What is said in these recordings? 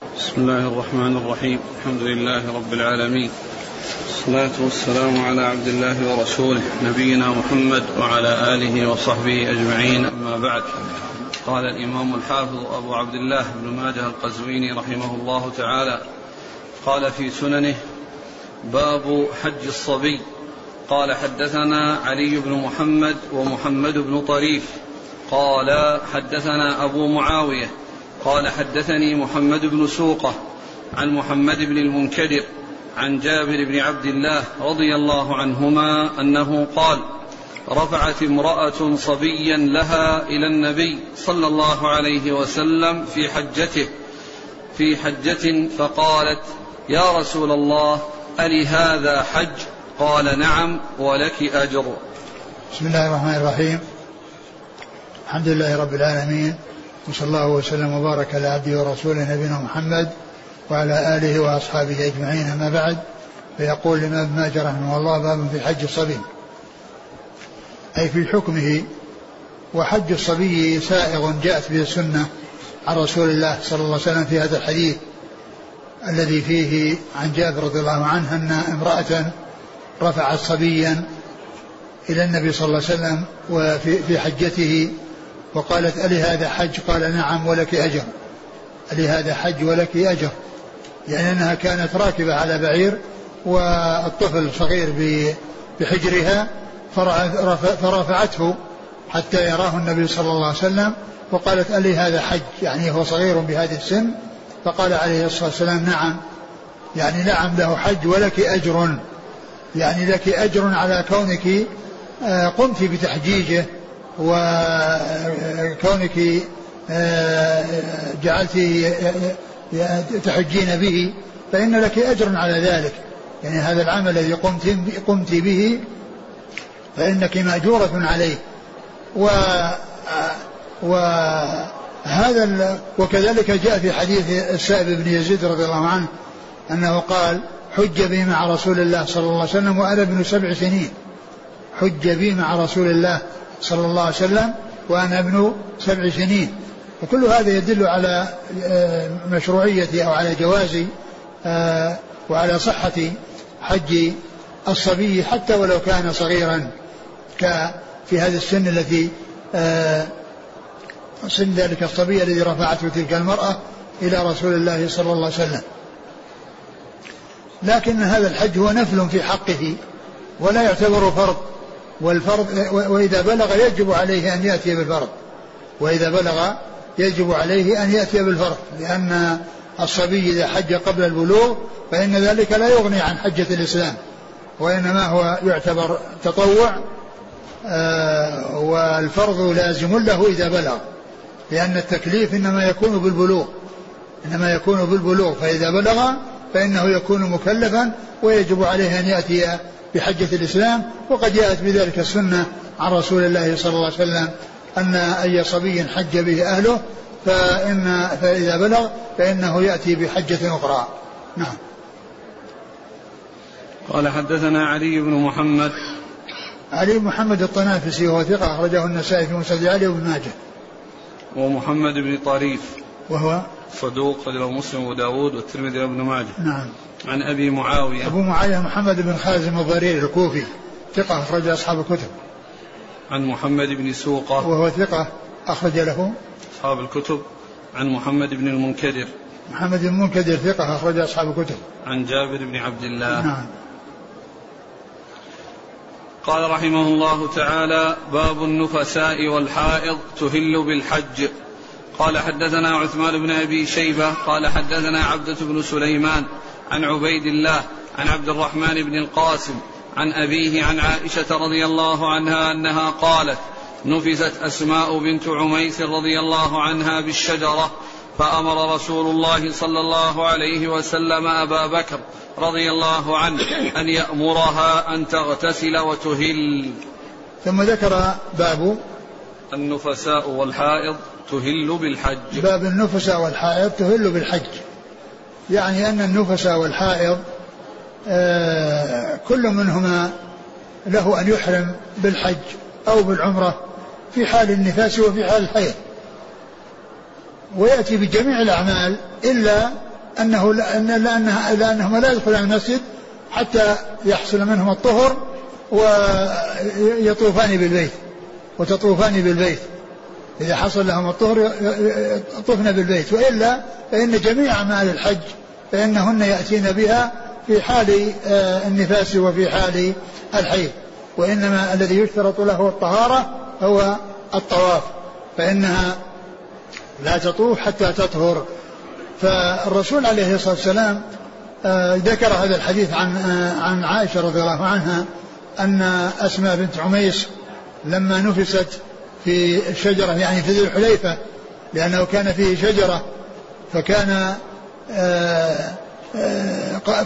بسم الله الرحمن الرحيم. الحمد لله رب العالمين. الصلاة والسلام على عبد الله ورسوله نبينا محمد وعلى آله وصحبه أجمعين. أما بعد قال الإمام الحافظ أبو عبد الله بن ماجه القزويني رحمه الله تعالى قال في سننه باب حج الصبي. قال حدثنا علي بن محمد ومحمد بن طريف. قال حدثنا أبو معاوية. قال حدثني محمد بن سوقة عن محمد بن المنكدر عن جابر بن عبد الله رضي الله عنهما أنه قال رفعت امرأة صبيا لها إلى النبي صلى الله عليه وسلم في حجته في حجة فقالت يا رسول الله ألي هذا حج؟ قال نعم ولك أجر. بسم الله الرحمن الرحيم. الحمد لله رب العالمين وصلى الله وسلم وبارك على عبده ورسوله نبينا محمد وعلى آله وأصحابه أجمعين. أما بعد فيقول الإمام ابن ماجه رحمه الله باب في حج الصبي. أي في حكمه وحج الصبي سائغ جاءت به السنة عن رسول الله صلى الله عليه وسلم في هذا الحديث الذي فيه عن جابر رضي الله عنه أن امرأة رفعت صبيا إلى النبي صلى الله عليه وسلم وفي في حجته وقالت ألي هذا حج؟ قال نعم ولك أجر. ألي هذا حج ولك أجر. يعني أنها كانت راكبة على بعير والطفل صغير بحجرها فرفعته حتى يراه النبي صلى الله عليه وسلم وقالت ألي هذا حج؟ يعني هو صغير بهذه السن. فقال عليه الصلاة والسلام نعم. يعني نعم له حج ولك أجر. يعني لك أجر على كونك آه، قمت بتحجيجه. وكونك آه، جعلت تحجين به فإن لك أجر على ذلك. يعني هذا العمل الذي قمت قمت به فإنك مأجورة عليه. و وهذا وكذلك جاء في حديث السائب بن يزيد رضي الله عنه أنه قال حج بي مع رسول الله صلى الله عليه وسلم وأنا ابن سبع سنين. حج بي مع رسول الله صلى الله عليه وسلم وأنا ابن سبع سنين. وكل هذا يدل على آه، مشروعية أو على جواز آه، وعلى صحة حج الصبي حتى ولو كان صغيرا في هذه السن التي آه، سن ذلك الصبي الذي رفعته تلك المرأة إلى رسول الله صلى الله عليه وسلم. لكن هذا الحج هو نفل في حقه ولا يعتبر فرض. والفرض وإذا بلغ يجب عليه أن يأتي بالفرض. وإذا بلغ يجب عليه أن يأتي بالفرض لأن الصبي إذا حج قبل البلوغ فإن ذلك لا يغني عن حجة الإسلام وإنما هو يعتبر تطوع آه، والفرض لازم له إذا بلغ لأن التكليف إنما يكون بالبلوغ إنما يكون بالبلوغ فإذا بلغ فإنه يكون مكلفا ويجب عليه أن يأتي بحجة الإسلام وقد جاءت بذلك السنة عن رسول الله صلى الله عليه وسلم أن أي صبي حج به أهله فإن فإذا بلغ فإنه يأتي بحجة أخرى. نعم. قال حدثنا علي بن محمد. علي بن محمد الطنافسي وهو ثقة أخرجه النسائي في مسجد علي وابن ماجه. ومحمد بن طريف. وهو؟ صدوق رجل مسلم وداود والترمذي وابن ماجه. نعم. عن أبي معاوية. أبو معاوية محمد بن خازم الضرير الكوفي ثقة أخرج أصحاب الكتب. عن محمد بن سوقة. وهو ثقة أخرج له. أصحاب الكتب. عن محمد بن المنكدر. محمد بن المنكدر ثقة أخرج أصحاب الكتب. عن جابر بن عبد الله. نعم. قال رحمه الله تعالى باب النفساء والحائض تهل بالحج. قال حدثنا عثمان بن أبي شيبة قال حدثنا عبدة بن سليمان عن عبيد الله عن عبد الرحمن بن القاسم عن أبيه عن عائشة رضي الله عنها أنها قالت نفست أسماء بنت عميس رضي الله عنها بالشجرة فأمر رسول الله صلى الله عليه وسلم أبا بكر رضي الله عنه أن يأمرها أن تغتسل وتهل. ثم ذكر باب النفساء والحائض تهل بالحج. باب النفساء والحائض تهل بالحج. يعني أن النفساء والحائض آه، كل منهما له أن يحرم بالحج أو بالعمرة في حال النفاس وفي حال الحيض. ويأتي بجميع الأعمال إلا أنه لأنها لأنهما لا يدخلان المسجد حتى يحصل منهم الطهر ويطوفان بالبيت وتطوفان بالبيت. إذا حصل لهم الطهر طفن بالبيت. وإلا فإن جميع أعمال الحج فإنهن يأتين بها في حال آه، النفاس وفي حال الحيض. وإنما الذي يشترط له الطهارة هو الطواف. فإنها لا تطوف حتى تطهر. فالرسول عليه الصلاة والسلام آه، ذكر هذا الحديث عن آه، عن عائشة رضي الله عنها أن أسماء بنت عميس لما نفست في الشجرة يعني في ذي الحليفة لأنه كان فيه شجرة فكان آه،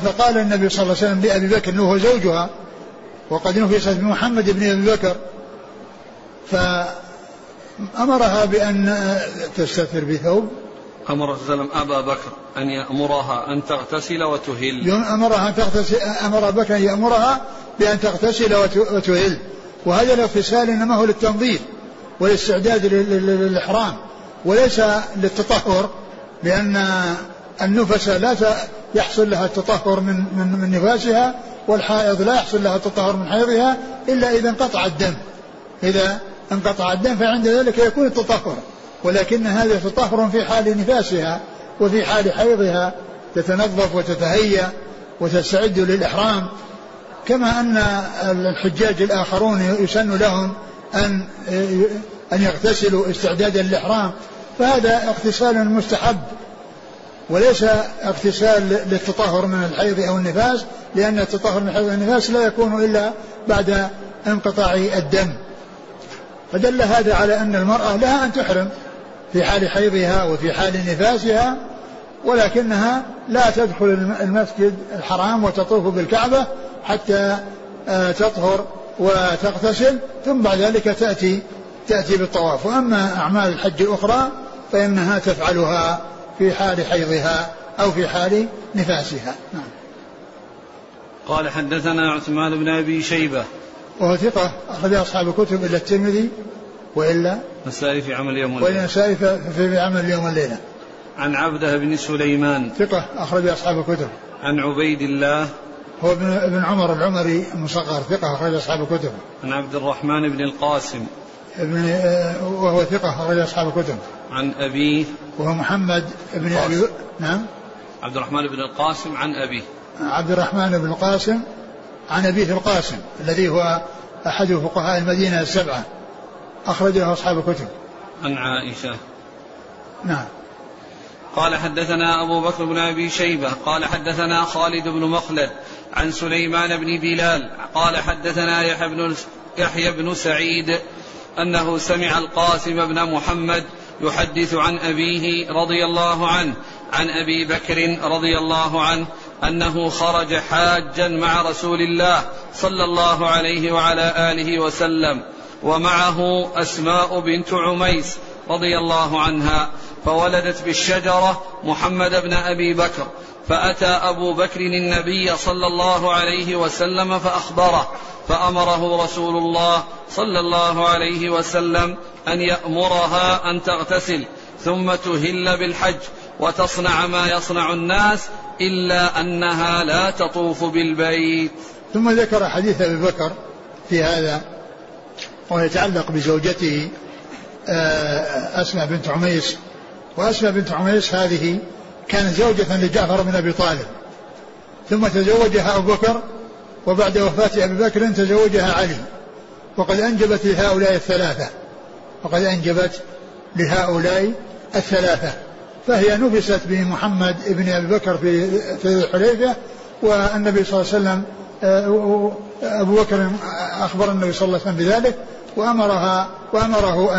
فقال النبي صلى الله عليه وسلم لأبي بكر أنه هو زوجها وقد نفست بمحمد بن أبي بكر فأمرها بأن تستتر بثوب. أمر صلى الله عليه وسلم أبا بكر أن يأمرها أن تغتسل وتهل. أمرها أن تغتسل أمر بكر أن يأمرها بأن تغتسل وتهل. وهذا الاغتسال إنما هو للتنظيف. والاستعداد للإحرام وليس للتطهر لأن النفس لا يحصل لها التطهر من من من نفاسها والحائض لا يحصل لها التطهر من حيضها إلا إذا انقطع الدم. إذا انقطع الدم فعند ذلك يكون التطهر ولكن هذا تطهر في حال نفاسها وفي حال حيضها تتنظف وتتهيأ وتستعد للإحرام. كما أن الحجاج الآخرون يسن لهم أن أن يغتسلوا استعدادا للإحرام فهذا اغتسال مستحب وليس اغتسال للتطهر من الحيض أو النفاس لأن التطهر من الحيض والنفاس لا يكون إلا بعد انقطاع الدم. فدل هذا على أن المرأة لها أن تحرم في حال حيضها وفي حال نفاسها ولكنها لا تدخل المسجد الحرام وتطوف بالكعبة حتى آه، تطهر وتغتسل ثم بعد ذلك تأتي تأتي بالطواف. وأما أعمال الحج الأخرى فإنها تفعلها في حال حيضها أو في حال نفاسها. نعم. قال حدثنا عثمان بن أبي شيبة. وهو ثقة أخرج أصحاب الكتب إلا الترمذي وإلا النسائي في عمل يوم والليلة وإلا النسائي في عمل يوم والليلة عن عبده بن سليمان. ثقة أخرج أصحاب الكتب. عن عبيد الله هو ابن ابن عمر العمري المصغر ثقة أخرج أصحاب الكتب. عن عبد الرحمن بن القاسم. ابن آه، وهو ثقة أخرج أصحاب الكتب. عن أبيه. وهو محمد بن أبي نعم. عبد الرحمن بن القاسم عن أبيه. عبد الرحمن بن القاسم عن أبيه القاسم الذي هو أحد فقهاء المدينة السبعة. أخرجه أصحاب الكتب. عن عائشة. نعم. قال حدثنا أبو بكر بن أبي شيبة قال حدثنا خالد بن مخلد عن سليمان بن بلال قال حدثنا يحيى بن يحيى بن سعيد أنه سمع القاسم بن محمد يحدث عن أبيه رضي الله عنه عن أبي بكر رضي الله عنه أنه خرج حاجا مع رسول الله صلى الله عليه وعلى آله وسلم ومعه أسماء بنت عميس رضي الله عنها فولدت بالشجرة محمد بن أبي بكر فأتى أبو بكر النبي صلى الله عليه وسلم فأخبره فأمره رسول الله صلى الله عليه وسلم أن يأمرها أن تغتسل ثم تهل بالحج وتصنع ما يصنع الناس إلا أنها لا تطوف بالبيت. ثم ذكر حديث أبي بكر في هذا ويتعلق بزوجته أسماء بنت عميس. وأسماء بنت عميس هذه كانت زوجة لجعفر بن أبي طالب. ثم تزوجها أبو بكر وبعد وفاة أبي بكر تزوجها علي. وقد أنجبت لهؤلاء الثلاثة. وقد أنجبت لهؤلاء الثلاثة. فهي نفست بمحمد بن أبي بكر في في الحليفة والنبي صلى الله عليه وسلم آه، أبو بكر أخبر النبي صلى الله عليه وسلم بذلك. وأمرها وأمره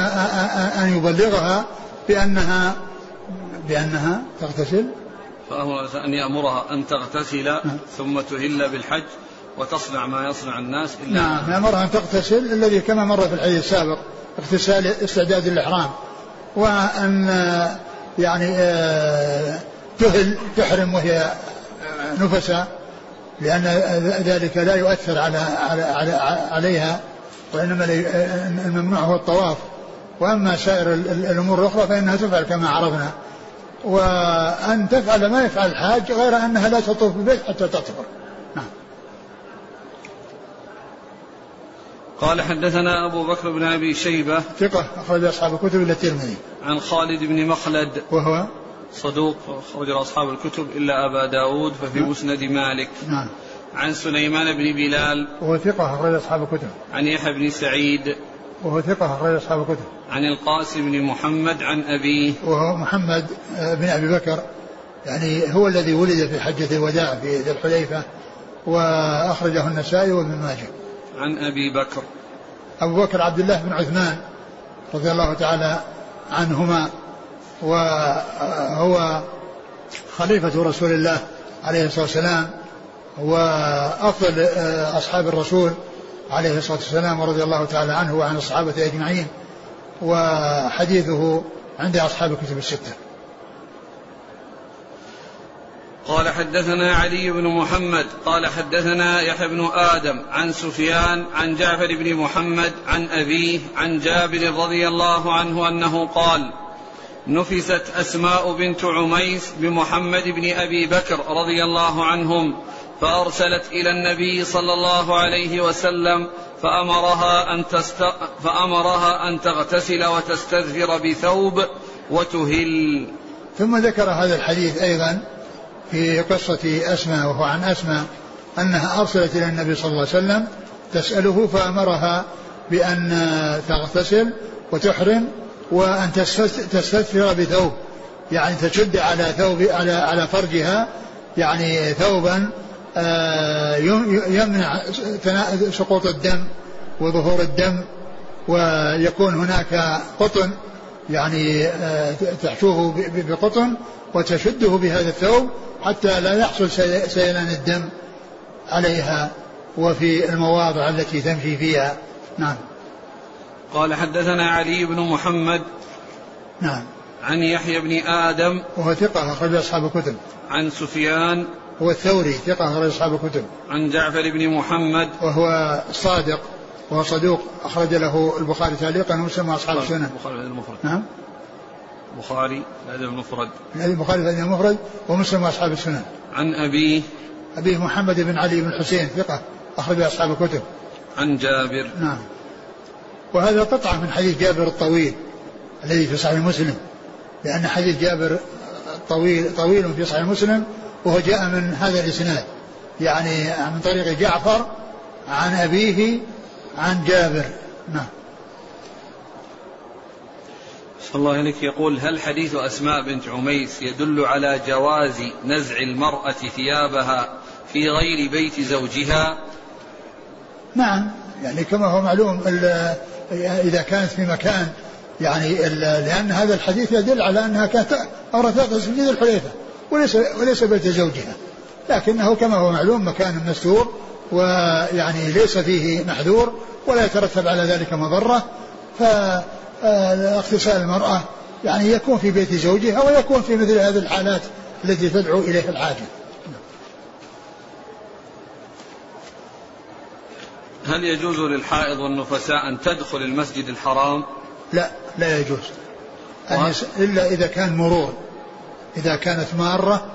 أن يبلغها بأنها بأنها تغتسل. فأمر أن يأمرها أن تغتسل نعم. ثم تهل بالحج وتصنع ما يصنع الناس إلا نعم يأمرها أن تغتسل الذي كما مر في الحديث السابق اغتسال استعداد الإحرام. وأن يعني آه، تهل تحرم وهي نفسا لأن ذلك لا يؤثر على, على, على عليها. وإنما الممنوع هو الطواف. وأما سائر الأمور الأخرى فإنها تفعل كما عرفنا. وأن تفعل ما يفعل الحاج غير أنها لا تطوف بالبيت حتى تطهر. نعم. قال حدثنا أبو بكر بن أبي شيبة ثقة أخرج أصحاب الكتب إلى الترمذي. عن خالد بن مخلد وهو صدوق أخرج أصحاب الكتب إلا أبا داود ففي نعم. مسند مالك. نعم. عن سليمان بن بلال وهو ثقة أخرج أصحاب الكتب. عن يحيى بن سعيد وهو ثقة أخرج أصحاب الكتب. عن القاسم بن محمد عن أبيه. وهو محمد بن أبي بكر. يعني هو الذي ولد في حجة الوداع في ذي الحليفة وأخرجه النسائي وابن ماجه. عن أبي بكر. أبو بكر عبد الله بن عثمان رضي الله تعالى عنهما. وهو خليفة رسول الله عليه الصلاة والسلام. وأفضل آه، أصحاب الرسول عليه الصلاة والسلام ورضي الله تعالى عنه وعن الصحابة أجمعين وحديثه عند أصحاب الكتب الستة. قال حدثنا علي بن محمد قال حدثنا يحيى بن آدم عن سفيان عن جعفر بن محمد عن أبيه عن جابر رضي الله عنه أنه قال نفست أسماء بنت عميس بمحمد بن أبي بكر رضي الله عنهم فأرسلت إلى النبي صلى الله عليه وسلم فأمرها أن تست... فأمرها أن تغتسل وتستذفر بثوب وتهل. ثم ذكر هذا الحديث أيضا في قصة أسماء وهو عن أسماء أنها أرسلت إلى النبي صلى الله عليه وسلم تسأله فأمرها بأن تغتسل وتحرم وأن تستثفر بثوب. يعني تشد على ثوب على على فرجها يعني ثوبا يمنع سقوط الدم وظهور الدم ويكون هناك قطن يعني آه، تحشوه بقطن وتشده بهذا الثوب حتى لا يحصل سيلان الدم عليها وفي المواضع التي تمشي فيها. نعم. قال حدثنا علي بن محمد نعم. عن يحيى بن آدم وهو ثقة أخرج أصحاب الكتب. عن سفيان هو الثوري ثقة أخرج أصحاب الكتب. عن جعفر بن محمد. وهو صادق وهو صدوق أخرج له البخاري تعليقا ومسلم وأصحاب السنة. البخاري المفرد نعم. البخاري الأدب المفرد البخاري الأدب المفرد ومسلم وأصحاب السنن عن أبيه أبيه محمد بن علي بن الحسين ثقة أخرج أصحاب الكتب. عن جابر. نعم. وهذا قطعة من حديث جابر الطويل الذي في صحيح مسلم. لأن حديث جابر طويل طويل في صحيح مسلم وهو جاء من هذا الإسناد. يعني من طريق جعفر عن أبيه عن جابر. نعم. صلى الله عليك. يقول هل حديث أسماء بنت عميس يدل على جواز نزع المرأة ثيابها في غير بيت زوجها؟ نعم. يعني كما هو معلوم إذا كانت في مكان يعني لأن هذا الحديث يدل على أنها كانت أورثت مسجد الحليفة. وليس وليس بيت زوجها. لكنه كما هو معلوم مكان مستور ويعني ليس فيه محذور ولا يترتب على ذلك مضرة. فاغتسال المرأة يعني يكون في بيت زوجها ويكون في مثل هذه الحالات التي تدعو إليها الحاجة هل يجوز للحائض والنفساء أن تدخل المسجد الحرام؟ لا لا يجوز. أن إلا إذا كان مرور. إذا كانت مارة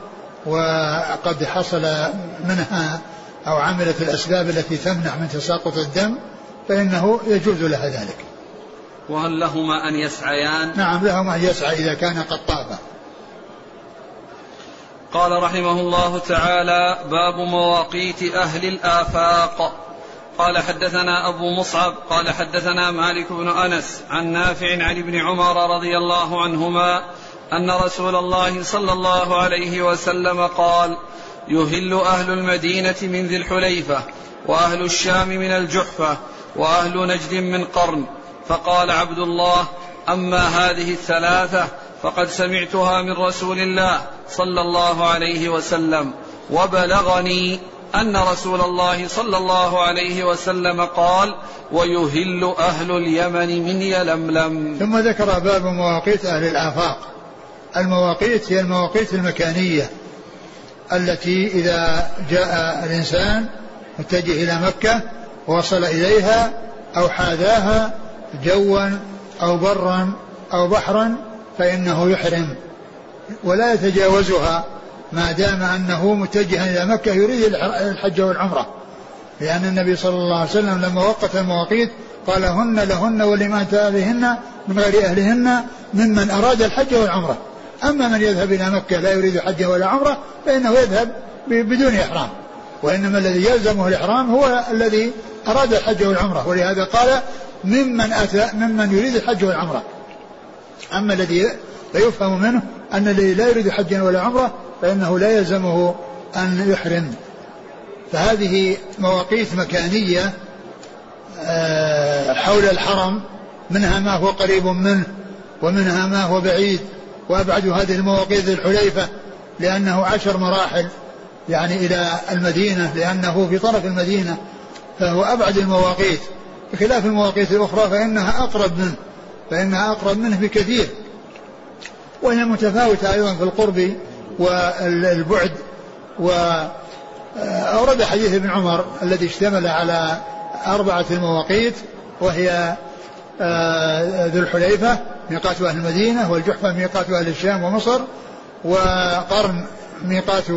وقد حصل منها أو عملت الأسباب التي تمنع من تساقط الدم فإنه يجوز لها ذلك. وهل لهما أن يسعيان؟ نعم لهما أن يسعى إذا كان قد طاب. قال رحمه الله تعالى باب مواقيت أهل الآفاق. قال حدثنا أبو مصعب قال حدثنا مالك بن أنس عن نافع عن ابن عمر رضي الله عنهما أن رسول الله صلى الله عليه وسلم قال يهل أهل المدينة من ذي الحليفة وأهل الشام من الجحفة وأهل نجد من قرن. فقال عبد الله أما هذه الثلاثة فقد سمعتها من رسول الله صلى الله عليه وسلم. وبلغني أن رسول الله صلى الله عليه وسلم قال ويهل أهل اليمن من يلملم. ثم ذكر باب مواقيت أهل الآفاق. المواقيت هي المواقيت المكانية التي إذا جاء الإنسان متجه إلى مكة ووصل إليها أو حاذاها جوا أو برا أو بحرا فإنه يحرم ولا يتجاوزها ما دام أنه متجها إلى مكة يريد الحج والعمرة. لأن النبي صلى الله عليه وسلم لما وقت المواقيت قال هن لهن ولمن أتى بهن من غير أهلهن ممن أراد الحج والعمرة. أما من يذهب إلى مكة لا يريد حجا ولا عمرة فإنه يذهب بدون إحرام. وإنما الذي يلزمه الإحرام هو الذي أراد الحج والعمرة ولهذا قال ممن أتى ممن يريد الحج والعمرة. أما الذي فيفهم منه أن الذي لا يريد حجا ولا عمرة فإنه لا يلزمه أن يحرم. فهذه مواقيت مكانية آه، حول الحرم منها ما هو قريب منه ومنها ما هو بعيد. وأبعد هذه المواقيت الحليفة لأنه عشر مراحل يعني إلى المدينة لأنه في طرف المدينة فهو أبعد المواقيت. بخلاف المواقيت الأخرى فإنها أقرب منه فإنها أقرب منه بكثير. وهي متفاوتة أيضا في القرب والبعد. وأورد حديث ابن عمر الذي اشتمل على أربعة المواقيت وهي آه، ذو الحليفة ميقات أهل المدينة والجحفة ميقات أهل الشام ومصر وقرن ميقات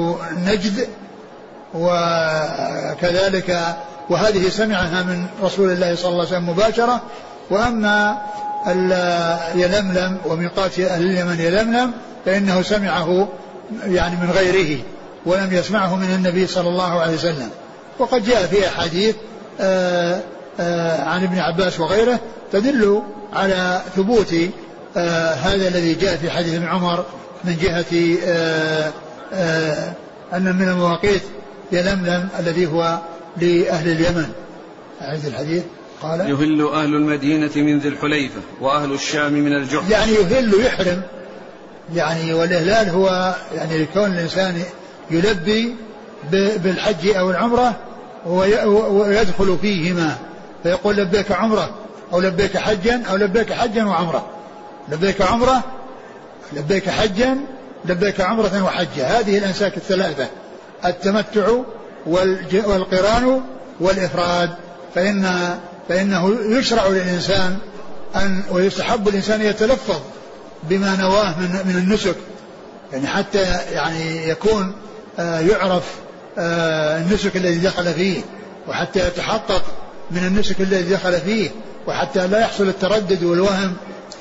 نجد وكذلك وهذه سمعها من رسول الله صلى الله عليه وسلم مباشرة وأما يلملم وميقات أهل اليمن يلملم فإنه سمعه يعني من غيره ولم يسمعه من النبي صلى الله عليه وسلم وقد جاء في أحاديث آه، آه، عن ابن عباس وغيره تدل على ثبوت آه، هذا الذي جاء في حديث ابن عمر من جهة أن من المواقيت يلملم الذي هو لأهل اليمن. أعيد الحديث. قال يهل أهل المدينة من ذي الحليفة وأهل الشام من الجحف يعني يهل يحرم يعني والإهلال هو يعني لكون الإنسان يلبي بالحج أو العمرة ويدخل فيهما. فيقول لبيك عمرة أو لبيك حجا أو لبيك حجا وعمرة. لبيك عمرة لبيك حجا لبيك عمرة وحجة. هذه الأنساك الثلاثة التمتع والقران والإفراد. فإن فإنه يشرع للإنسان أن ويستحب الإنسان يتلفظ بما نواه من من النسك. يعني حتى يعني يكون آه، يعرف آه، النسك الذي دخل فيه وحتى يتحقق من النسك الذي دخل فيه وحتى لا يحصل التردد والوهم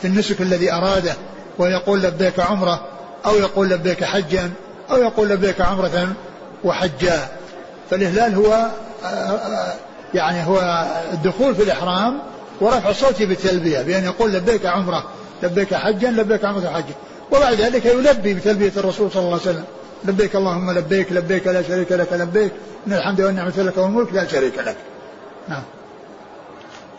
في النسك الذي أراده ويقول لبيك عمرة أو يقول لبيك حجا أو يقول لبيك عمرة وحجا. فالإهلال هو آه، يعني هو الدخول في الإحرام ورفع الصوت بالتلبية بأن يقول لبيك عمرة لبيك حجا لبيك عمرة حجا. وبعد ذلك يلبي بتلبية الرسول صلى الله عليه وسلم لبيك اللهم لبيك لبيك لا شريك لك لبيك إن الحمد والنعمة لك والملك لا شريك لك. نعم.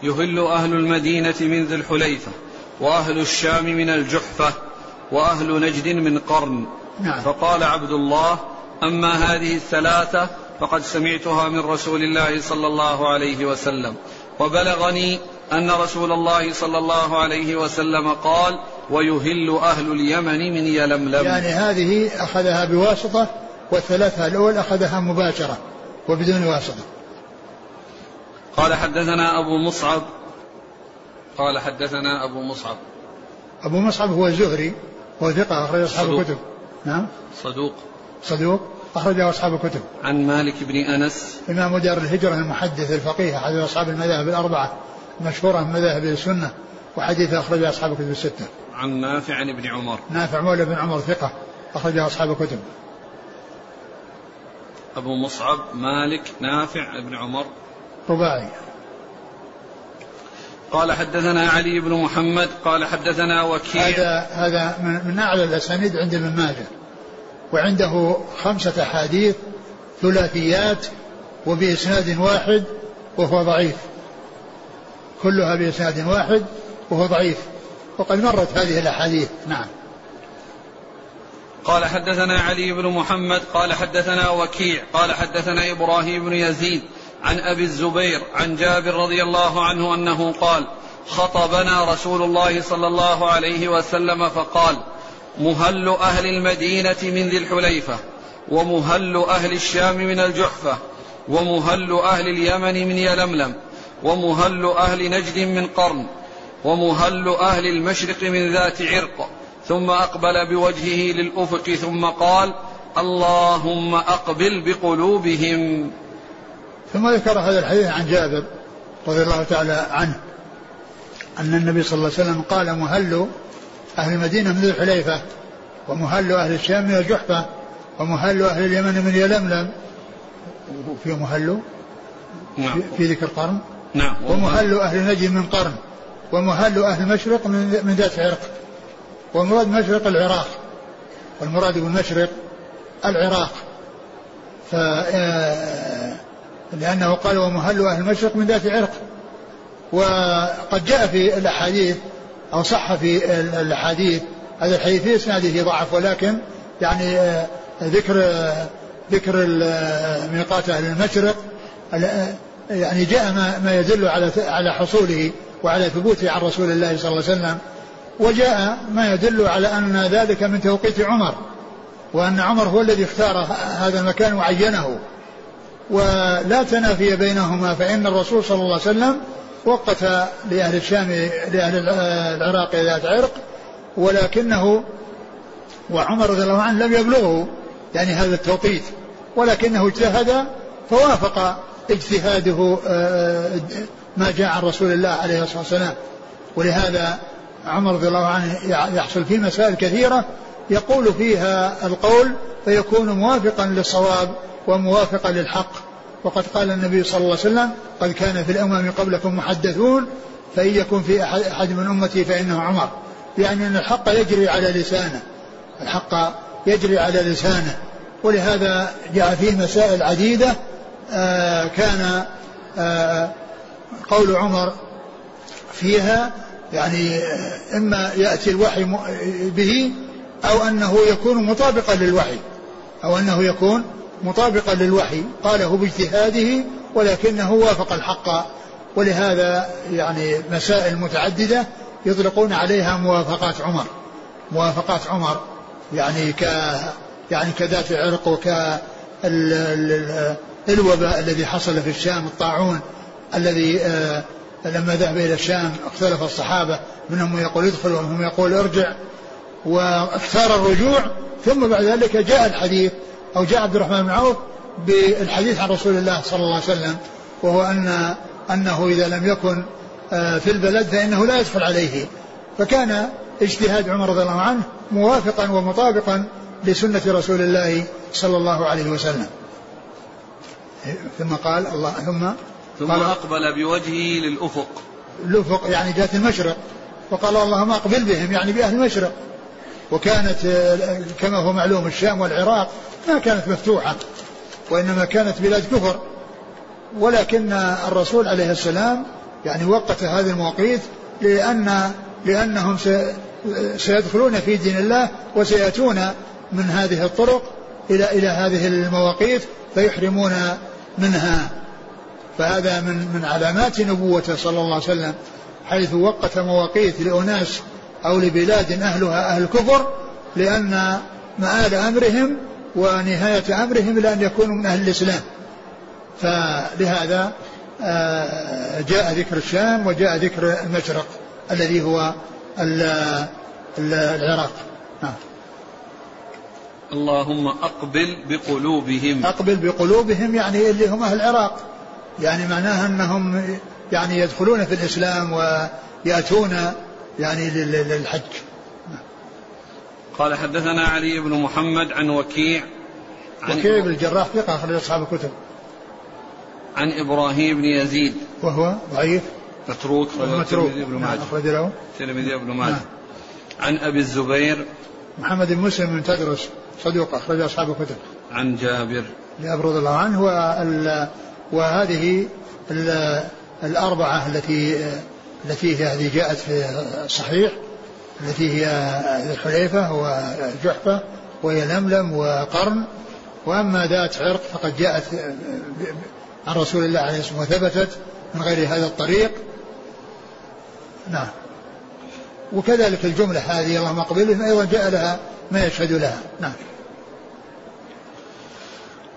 يهل أهل المدينة من ذي الحليفة. وأهل الشام من الجحفة وأهل نجد من قرن. نعم. فقال عبد الله أما هذه الثلاثة فقد سمعتها من رسول الله صلى الله عليه وسلم. وبلغني أن رسول الله صلى الله عليه وسلم قال ويهل أهل اليمن من يلملم. يعني هذه أخذها بواسطة والثلاثة الأول أخذها مباشرة وبدون واسطة. قال حدثنا أبو مصعب قال حدثنا أبو مصعب أبو مصعب هو الزهري هو ثقة أخرج أصحاب الكتب نعم صدوق صدوق أخرجه أصحاب الكتب. عن مالك بن أنس إمام دار الهجرة المحدث الفقيه أحد أصحاب المذاهب الأربعة مشهورة من مذاهب السنة وحديث أخرجه أصحاب الكتب الستة. عن نافع عن ابن عمر. نافع مولى بن عمر ثقة أخرجه أصحاب الكتب. أبو مصعب مالك نافع ابن عمر رباعي قال حدثنا علي بن محمد قال حدثنا وكيع. هذا هذا من أعلى الأسانيد عند ابن ماجه. وعنده خمسة أحاديث ثلاثيات وبإسناد واحد وهو ضعيف. كلها بإسناد واحد وهو ضعيف. وقد مرت هذه الأحاديث. نعم. قال حدثنا علي بن محمد قال حدثنا وكيع قال حدثنا إبراهيم بن يزيد عن أبي الزبير عن جابر رضي الله عنه أنه قال خطبنا رسول الله صلى الله عليه وسلم فقال مهل أهل المدينة من ذي الحليفة ومهل أهل الشام من الجحفة ومهل أهل اليمن من يلملم ومهل أهل نجد من قرن ومهل أهل المشرق من ذات عرق. ثم أقبل بوجهه للأفق ثم قال اللهم أقبل بقلوبهم. ثم ذكر هذا الحديث عن جابر رضي الله تعالى عنه أن النبي صلى الله عليه وسلم قال مهل أهل المدينة من ذي الحليفة ومهل أهل الشام من الجحفة ومهل أهل اليمن من يلملم. في مهل؟ نعم. في ذكر قرن؟ نعم. ومهل أهل نجد من قرن ومهل أهل المشرق من من ذات عرق والمراد مشرق العراق والمراد بالمشرق العراق. ف آه، لأنه قال ومهل أهل المشرق من ذات عرق. وقد جاء في الأحاديث أو صح في الأحاديث هذا الحديث في إسناده ضعف ولكن يعني آه، ذكر آه، ذكر ميقات أهل المشرق يعني جاء ما, ما يدل على على حصوله وعلى ثبوته عن رسول الله صلى الله عليه وسلم. وجاء ما يدل على أن ذلك من توقيت عمر وأن عمر هو الذي اختار هذا المكان وعينه. ولا تنافي بينهما فإن الرسول صلى الله عليه وسلم وقت لأهل الشام لأهل العراق ذات عرق ولكنه وعمر رضي الله عنه لم يبلغه يعني هذا التوقيت ولكنه اجتهد فوافق اجتهاده آه، ما جاء عن رسول الله عليه الصلاة والسلام. ولهذا عمر رضي الله عنه يحصل فيه مسائل كثيرة يقول فيها القول فيكون موافقا للصواب وموافقا للحق. وقد قال النبي صلى الله عليه وسلم قد كان في الأمم قبلكم محدثون فإن يكن في احد من أمتي فإنه عمر. يعني أن الحق يجري على لسانه. الحق يجري على لسانه. ولهذا جاء فيه مسائل عديدة آه كان آه قول عمر فيها يعني إما يأتي الوحي به أو أنه يكون مطابقا للوحي أو أنه يكون مطابقا للوحي قاله باجتهاده ولكنه وافق الحق. ولهذا يعني مسائل متعددة يطلقون عليها موافقات عمر. موافقات عمر يعني ك يعني كذات عرق وك الوباء الذي حصل في الشام الطاعون الذي آه لما ذهب إلى الشام اختلف الصحابة منهم يقول ادخل ومنهم يقول ارجع واختار الرجوع ثم بعد ذلك جاء الحديث أو جاء عبد الرحمن بن عوف بالحديث عن رسول الله صلى الله عليه وسلم وهو أن أنه إذا لم يكن آه، في البلد فإنه لا يدخل عليه. فكان اجتهاد عمر رضي الله عنه موافقا ومطابقا لسنة رسول الله صلى الله عليه وسلم. ثم قال الله ثم ثم أقبل بوجهه للأفق. الأفق يعني جهة المشرق. وقال اللهم أقبل بهم يعني بأهل المشرق. وكانت كما هو معلوم الشام والعراق ما كانت مفتوحة وإنما كانت بلاد كفر. ولكن الرسول عليه السلام يعني وقت هذه المواقيت لأن لأنهم سيدخلون في دين الله وسيأتون من هذه الطرق إلى إلى هذه المواقيت فيحرمون منها. فهذا من من علامات نبوته صلى الله عليه وسلم حيث وقت مواقيت لأناس أو لبلاد أهلها أهل كفر لأن مآل أمرهم ونهاية أمرهم إلى أن يكونوا من أهل الإسلام. فلهذا آه، جاء ذكر الشام وجاء ذكر المشرق الذي هو العراق. نعم. اللهم أقبل بقلوبهم. أقبل بقلوبهم يعني اللي هم أهل العراق. يعني معناها أنهم يعني يدخلون في الإسلام ويأتون يعني للحج. قال حدثنا علي بن محمد عن وكيع عن وكيع بن الجراح ثقة أخرج أصحاب الكتب. عن إبراهيم بن يزيد. وهو ضعيف. متروك. متروك. بن ماجه. أخرج له. الترمذي بن ماجه. عن أبي الزبير. محمد بن مسلم بن تدرس صدوق أخرج أصحاب الكتب. عن جابر. رضي الله عنه وهذه الأربعة التي التي هي هذه جاءت في الصحيح التي هي الحليفة وجحفة وهي لملم وقرن. وأما ذات عرق فقد جاءت عن رسول الله عليه الصلاة وثبتت من غير هذا الطريق. نعم. وكذلك الجملة هذه اللهم اقبلهم أيضا جاء لها ما يشهد لها. نعم.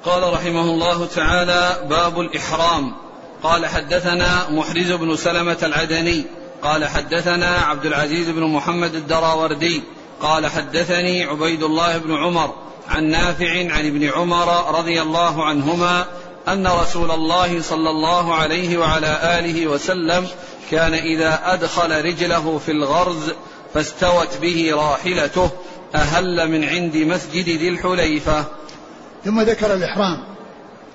قال رحمه الله تعالى باب الإحرام. قال حدثنا محرز بن سلمة العدني قال حدثنا عبد العزيز بن محمد الدراوردي قال حدثني عبيد الله بن عمر عن نافع عن ابن عمر رضي الله عنهما أن رسول الله صلى الله عليه وعلى آله وسلم كان إذا أدخل رجله في الغرز فاستوت به راحلته أهل من عند مسجد ذي الحليفة. ثم ذكر الإحرام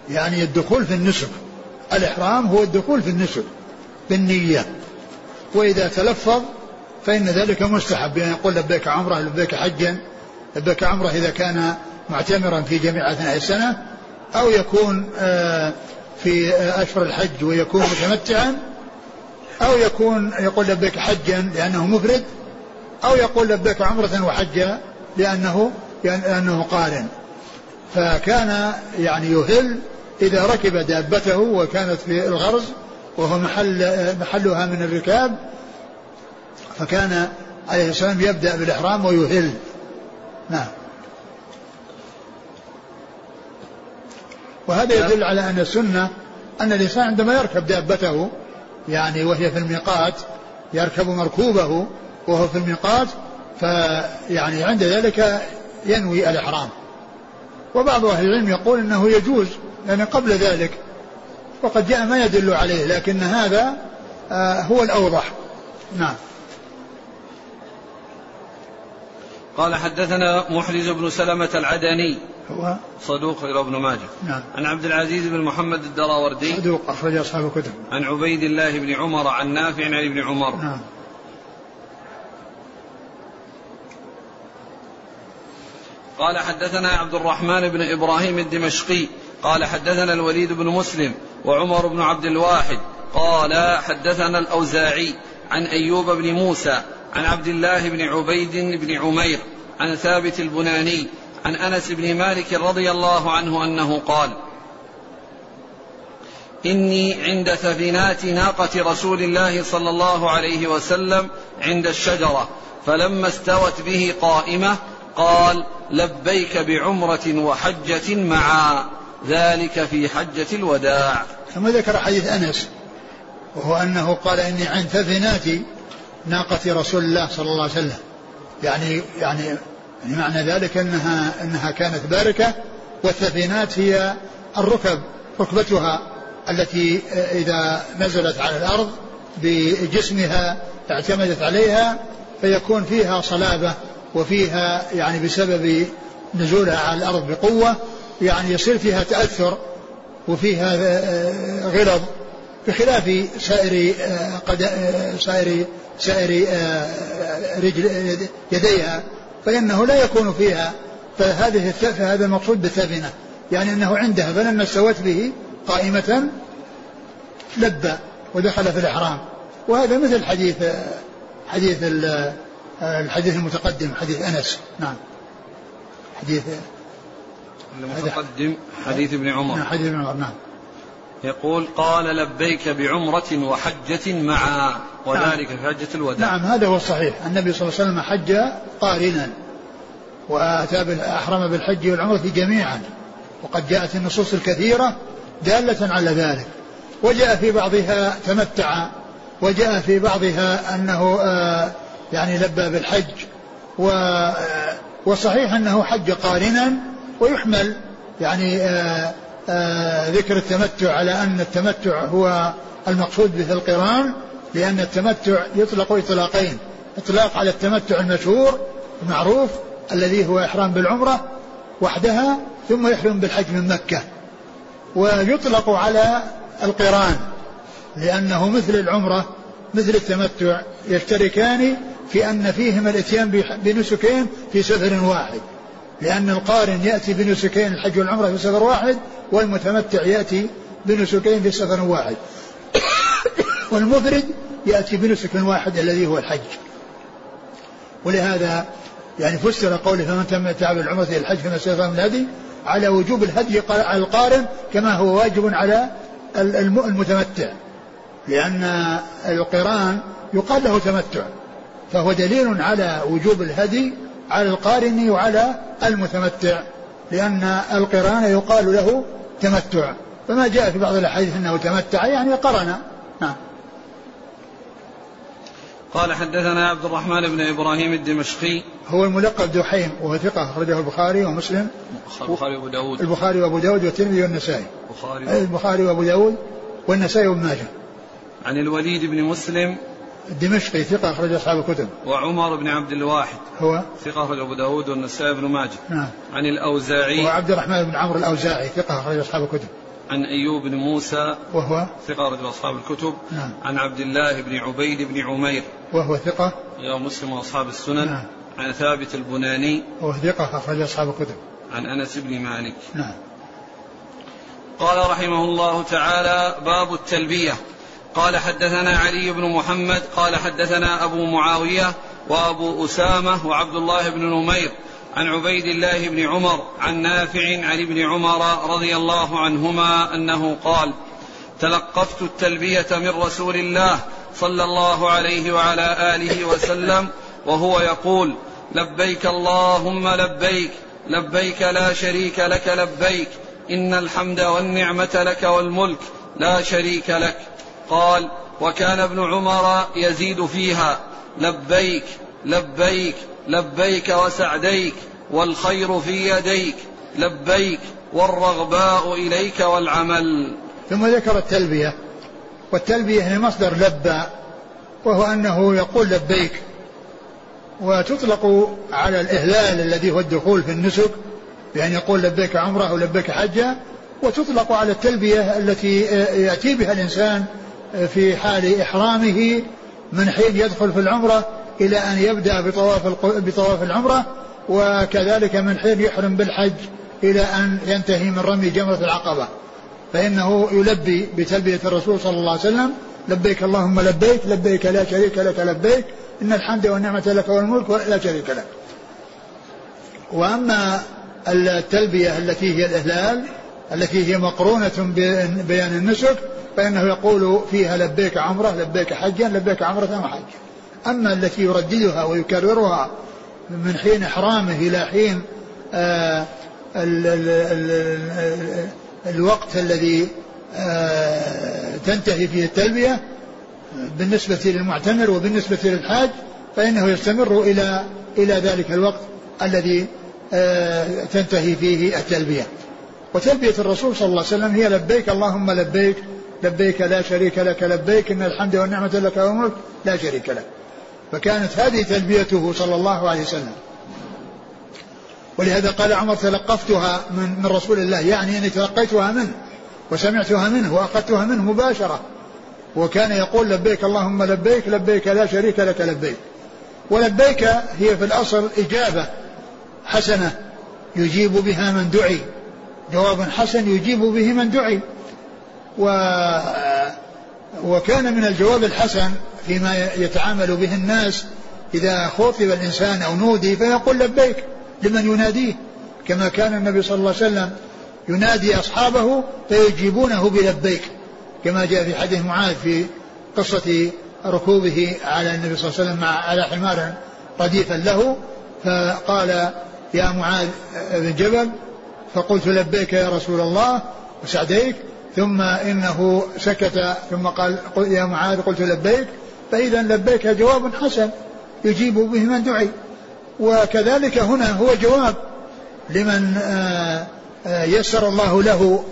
يعني الدخول في النسك. الإحرام هو الدخول في النسك بالنية. وإذا تلفظ فإن ذلك مستحب يعني يقول لبيك عمرة لبيك حجا لبيك عمرة إذا كان معتمرا في جميع أثناء السنة أو يكون آه، في أشهر الحج ويكون متمتعا أو يكون يقول لبيك حجا لأنه مفرد أو يقول لبيك عمرة وحجا لأنه لأنه قارن. فكان يعني يهل إذا ركب دابته وكانت في الغرز وهو محل محلها من الركاب فكان عليه السلام يبدأ بالإحرام ويهل. نعم. وهذا يدل على أن السنة أن الإنسان عندما يركب دابته يعني وهي في الميقات يركب مركوبه وهو في الميقات فيعني عند ذلك ينوي الإحرام. وبعض أهل العلم يقول أنه يجوز يعني قبل ذلك. وقد جاء ما يدل عليه لكن هذا آه، هو الأوضح. نعم. قال حدثنا محرز بن سلمة العدني. هو؟ صدوق إلى ابن ماجه. نعم. عن عبد العزيز بن محمد الدراوردي. صدوق أخرج أصحاب الكتب. عن عبيد الله بن عمر عن نافع عن ابن عمر. نعم. قال حدثنا عبد الرحمن بن إبراهيم الدمشقي. قال حدثنا الوليد بن مسلم وعمر بن عبد الواحد قال حدثنا الأوزاعي عن أيوب بن موسى عن عبد الله بن عبيد بن عمير عن ثابت البناني عن أنس بن مالك رضي الله عنه أنه قال إني عند ثبنات ناقة رسول الله صلى الله عليه وسلم عند الشجرة فلما استوت به قائمة قال لبيك بعمرة وحجة معا. ذلك في حجة الوداع. ثم ذكر حديث أنس وهو أنه قال إني عند ثبنات ناقه رسول الله صلى الله عليه وسلم. يعني يعني معنى ذلك أنها أنها كانت باركة والثفينات هي الركب ركبتها التي إذا نزلت على الأرض بجسمها اعتمدت عليها فيكون فيها صلابة وفيها يعني بسبب نزولها على الأرض بقوة يعني يصير فيها تأثر وفيها غلظ بخلاف سائر سائر سائر رجل يديها فإنه لا يكون فيها فهذه فهذا المقصود بالثابنة. يعني أنه عندها فلما استوت به قائمة لبى ودخل في الإحرام. وهذا مثل حديث حديث الحديث المتقدم حديث أنس. نعم. حديث المتقدم حديث ابن عمر. نعم حديث ابن عمر نعم. يقول قال لبيك بعمرة وحجة معا وذلك في حجة الوداع. نعم هذا هو الصحيح النبي صلى الله عليه وسلم حج قارنا وأتى أحرم بالحج والعمرة جميعا. وقد جاءت النصوص الكثيرة دالة على ذلك. وجاء في بعضها تمتع. وجاء في بعضها أنه آه، يعني لبى بالحج. آه، وصحيح أنه حج قارنا ويحمل يعني آه، ذكر التمتع على أن التمتع هو المقصود به القران لأن التمتع يطلق إطلاقين إطلاق على التمتع المشهور المعروف الذي هو إحرام بالعمرة وحدها ثم يحرم بالحج من مكة. ويطلق على القران لأنه مثل العمرة مثل التمتع يشتركان في أن فيهما الإتيان بنسكين في سفر واحد. لأن القارن يأتي بنسكين الحج والعمرة في سفر واحد والمتمتع يأتي بنسكين في سفر واحد. والمفرد يأتي بنسك واحد الذي هو الحج. ولهذا يعني فسر قوله فمن تمتع بالعمرة إلى الحج فما استيسر من الهدي على وجوب الهدي على القارن كما هو واجب على المتمتع. لأن القرآن يقال له تمتع فهو دليل على وجوب الهدي على القارن وعلى المتمتع لأن القران يقال له تمتع. فما جاء في بعض الأحاديث أنه تمتع يعني قرن. نعم. قال حدثنا عبد الرحمن بن إبراهيم الدمشقي. هو الملقب دحيم وهو ثقة أخرجه البخاري ومسلم. البخاري وأبو داود. البخاري وأبو داود والترمذي والنسائي. البخاري البخاري وأبو داود والنسائي وابن ماجه. عن الوليد بن مسلم الدمشقي ثقة أخرج أصحاب الكتب. وعمر بن عبد الواحد هو؟ ثقة أخرج أبو داود والنسائي بن ماجه. نعم. عن الأوزاعي. وعبد الرحمن بن عمرو الأوزاعي ثقة أخرج أصحاب الكتب. عن أيوب بن موسى وهو؟ ثقة رجل أصحاب الكتب. نعم. عن عبد الله بن عبيد بن عمير. وهو ثقة؟ يا مسلم وأصحاب السنن. نعم. عن ثابت البناني. وهو ثقة أخرج أصحاب الكتب. عن أنس بن مالك. نعم. قال رحمه الله تعالى باب التلبية. قال حدثنا علي بن محمد قال حدثنا أبو معاوية وأبو أسامة وعبد الله بن نمير عن عبيد الله بن عمر عن نافع عن ابن عمر رضي الله عنهما أنه قال تلقفت التلبية من رسول الله صلى الله عليه وعلى آله وسلم وهو يقول لبيك اللهم لبيك لبيك لا شريك لك لبيك إن الحمد والنعمة لك والملك لا شريك لك. قال وكان ابن عمر يزيد فيها لبيك لبيك لبيك وسعديك والخير في يديك لبيك والرغباء إليك والعمل. ثم ذكر التلبية. والتلبية هي مصدر لبى وهو أنه يقول لبيك وتطلق على الإهلال الذي هو الدخول في النسك بأن يقول لبيك عمرة أو لبيك حجة وتطلق على التلبية التي يأتي بها الإنسان في حال إحرامه من حين يدخل في العمرة إلى أن يبدأ بطواف بطواف العمرة وكذلك من حين يحرم بالحج إلى أن ينتهي من رمي جمرة العقبة. فإنه يلبي بتلبية الرسول صلى الله عليه وسلم لبيك اللهم لبيك لبيك لا شريك لك لبيك إن الحمد والنعمة لك والملك لا شريك لك. وأما التلبية التي هي الإهلال التي هي مقرونة ببيان النسك فإنه يقول فيها لبيك عمرة لبيك حجا لبيك عمرة وحجا أما التي يرددها ويكررها من حين إحرامه إلى حين آه ال ال ال الوقت الذي آه تنتهي فيه التلبية بالنسبة للمعتمر وبالنسبة للحاج فإنه يستمر إلى إلى ذلك الوقت الذي آه تنتهي فيه التلبية. وتلبية الرسول صلى الله عليه وسلم هي لبيك اللهم لبيك لبيك لا شريك لك لبيك إن الحمد والنعمة لك والملك لا شريك لك. فكانت هذه تلبيته صلى الله عليه وسلم. ولهذا قال عمر تلقفتها من, من رسول الله يعني أني تلقيتها منه وسمعتها منه وأخذتها منه مباشرة. وكان يقول لبيك اللهم لبيك لبيك لا شريك لك لبيك. ولبيك هي في الأصل إجابة حسنة يجيب بها من دعي. جواب حسن يجيب به من دعي. و وكان من الجواب الحسن فيما يتعامل به الناس إذا خطب الإنسان أو نودي فيقول لبيك لمن يناديه كما كان النبي صلى الله عليه وسلم ينادي أصحابه فيجيبونه بلبيك كما جاء في حديث معاذ في قصة ركوبه على النبي صلى الله عليه وسلم على حمار رديفا له فقال يا معاذ بن جبل فقلت لبيك يا رسول الله وسعديك. ثم إنه سكت ثم قال يا معاذ قلت لبيك. فإذا لبيك جواب حسن يجيب به من دعي. وكذلك هنا هو جواب لمن يسر الله له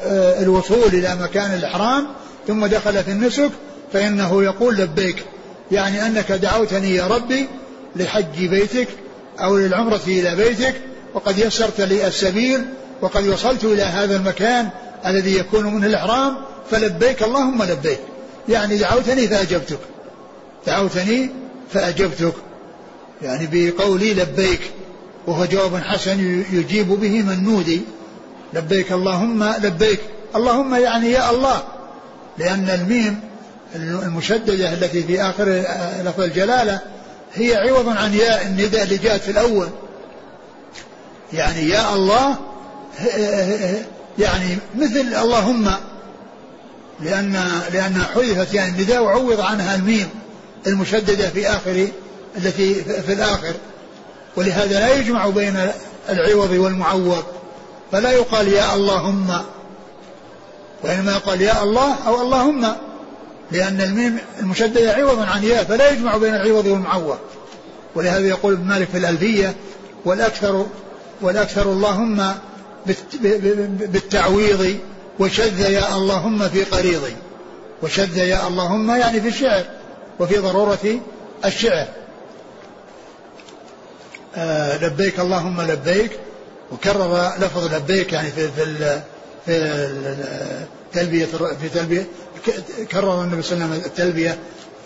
الوصول إلى مكان الإحرام ثم دخل في النسك فإنه يقول لبيك يعني أنك دعوتني يا ربي لحج بيتك أو للعمرة إلى بيتك وقد يسرت لي السبيل وقد وصلت إلى هذا المكان الذي يكون منه الإحرام فلبيك اللهم لبيك. يعني دعوتني فأجبتك. دعوتني فأجبتك. يعني بقولي لبيك وهو جواب حسن يجيب به من نودي. لبيك اللهم لبيك. اللهم يعني يا الله. لأن الميم المشددة التي في آخر لفظ الجلالة هي عوض عن ياء النداء اللي جاءت في الأول. يعني يا الله يعني مثل اللهم لأن لأنها حذفت يعني النداء وعوض عنها الميم المشددة في آخر التي في الآخر. ولهذا لا يجمع بين العوض والمعوض. فلا يقال يا اللهم وإنما يقال يا الله أو اللهم لأن الميم المشددة عوض عن ياء فلا يجمع بين العوض والمعوض. ولهذا يقول ابن مالك في الألفية والأكثر والأكثر اللهم بالتعويض وشذ يا اللهم في قريضي وشذ يا اللهم يعني في الشعر وفي ضرورة الشعر. آه لبيك اللهم لبيك. وكرر لفظ لبيك يعني في في في تلبية في تلبية كرر النبي صلى الله عليه وسلم التلبية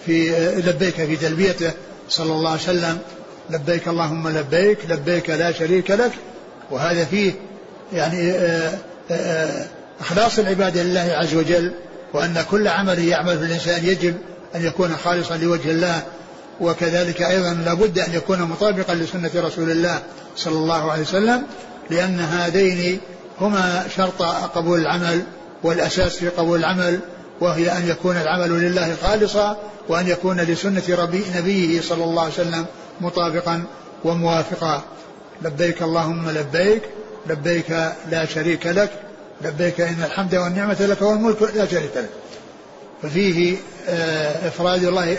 في لبيك في تلبيته صلى الله عليه وسلم. لبيك اللهم لبيك لبيك لا شريك لك. وهذا فيه يعني آه، آه، إخلاص العبادة لله عز وجل وأن كل عمل يعمل في الإنسان يجب أن يكون خالصا لوجه الله وكذلك أيضا لابد أن يكون مطابقا لسنة رسول الله صلى الله عليه وسلم لأن هذين هما شرط قبول العمل والأساس في قبول العمل وهي أن يكون العمل لله خالصا وأن يكون لسنة ربي نبيه صلى الله عليه وسلم مطابقا وموافقا. لبيك اللهم لبيك لبيك لا شريك لك لبيك إن الحمد والنعمة لك والملك لا شريك لك. ففيه آه، إفراد الله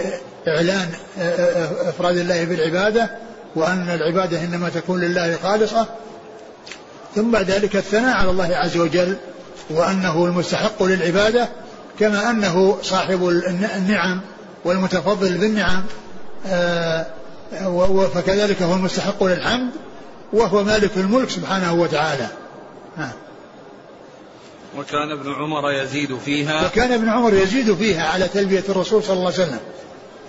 إعلان آه، آه، إفراد الله بالعبادة وأن العبادة إنما تكون لله خالصة. ثم بعد ذلك الثناء على الله عز وجل وأنه المستحق للعبادة كما أنه صاحب النعم والمتفضل بالنعم فكذلك هو المستحق للحمد وهو مالك الملك سبحانه وتعالى. وكان ابن عمر يزيد فيها. وكان ابن عمر يزيد فيها على تلبية الرسول صلى الله عليه وسلم.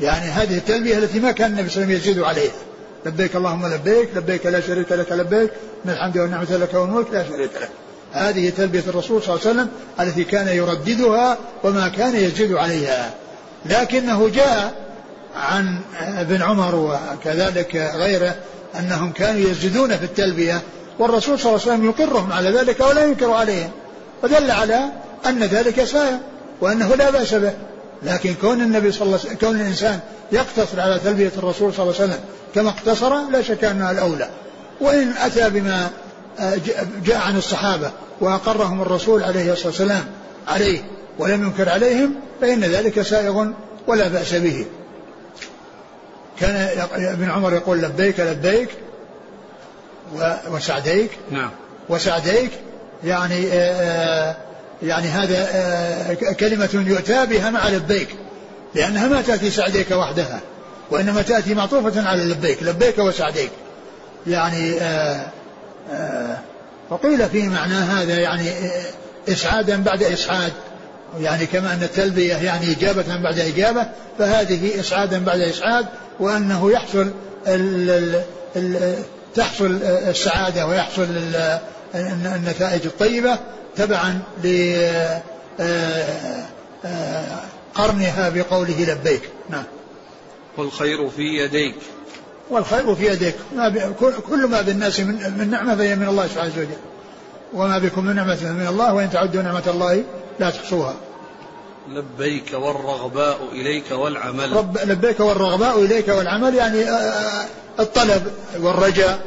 يعني هذه التلبية التي ما كان النبي صلى الله عليه وسلم يزيد عليها. لبيك اللهم لبيك لبيك لا شريك لك لبيك من الحمد والنعمة لك والملك لا شريك لك. هذه تلبية الرسول صلى الله عليه وسلم التي كان يرددها وما كان يزيد عليها. لكنه جاء عن ابن عمر وكذلك غيره أنهم كانوا يزيدون في التلبية والرسول صلى الله عليه وسلم يقرهم على ذلك ولا ينكر عليهم ودل على أن ذلك سائر وأنه لا بأس به. لكن كون النبي صلى الله عليه وسلم كون الإنسان يقتصر على تلبية الرسول صلى الله عليه وسلم كما اقتصر لا شك أنها الأولى. وإن أتى بما آه، جاء عن الصحابة وأقرهم الرسول عليه الصلاة والسلام عليه ولم ينكر عليهم فإن ذلك سائغ ولا بأس به. كان ابن عمر يقول لبيك لبيك وسعديك. نعم. وسعديك يعني آه، آه، يعني هذا آه، كلمة يؤتى بها مع لبيك لأنها ما تأتي سعديك وحدها وإنما تأتي معطوفة على لبيك لبيك وسعديك. يعني فقيل في معنى هذا يعني إسعادا بعد إسعاد. يعني كما أن التلبية يعني إجابة بعد إجابة فهذه إسعادا بعد إسعاد وأنه يحصل ال ال ال تحصل السعادة ويحصل النتائج الطيبة تبعا لقرنها بقوله لبيك. نعم. والخير في يديك. والخير في يديك. ما كل ما بالناس من, من نعمة فهي من الله سبحانه وتعالى وما بكم من نعمة من الله وإن تعدوا نعمة الله لا تحصوها. لبيك والرغباء إليك والعمل. رب لبيك والرغباء إليك والعمل يعني الطلب والرجاء.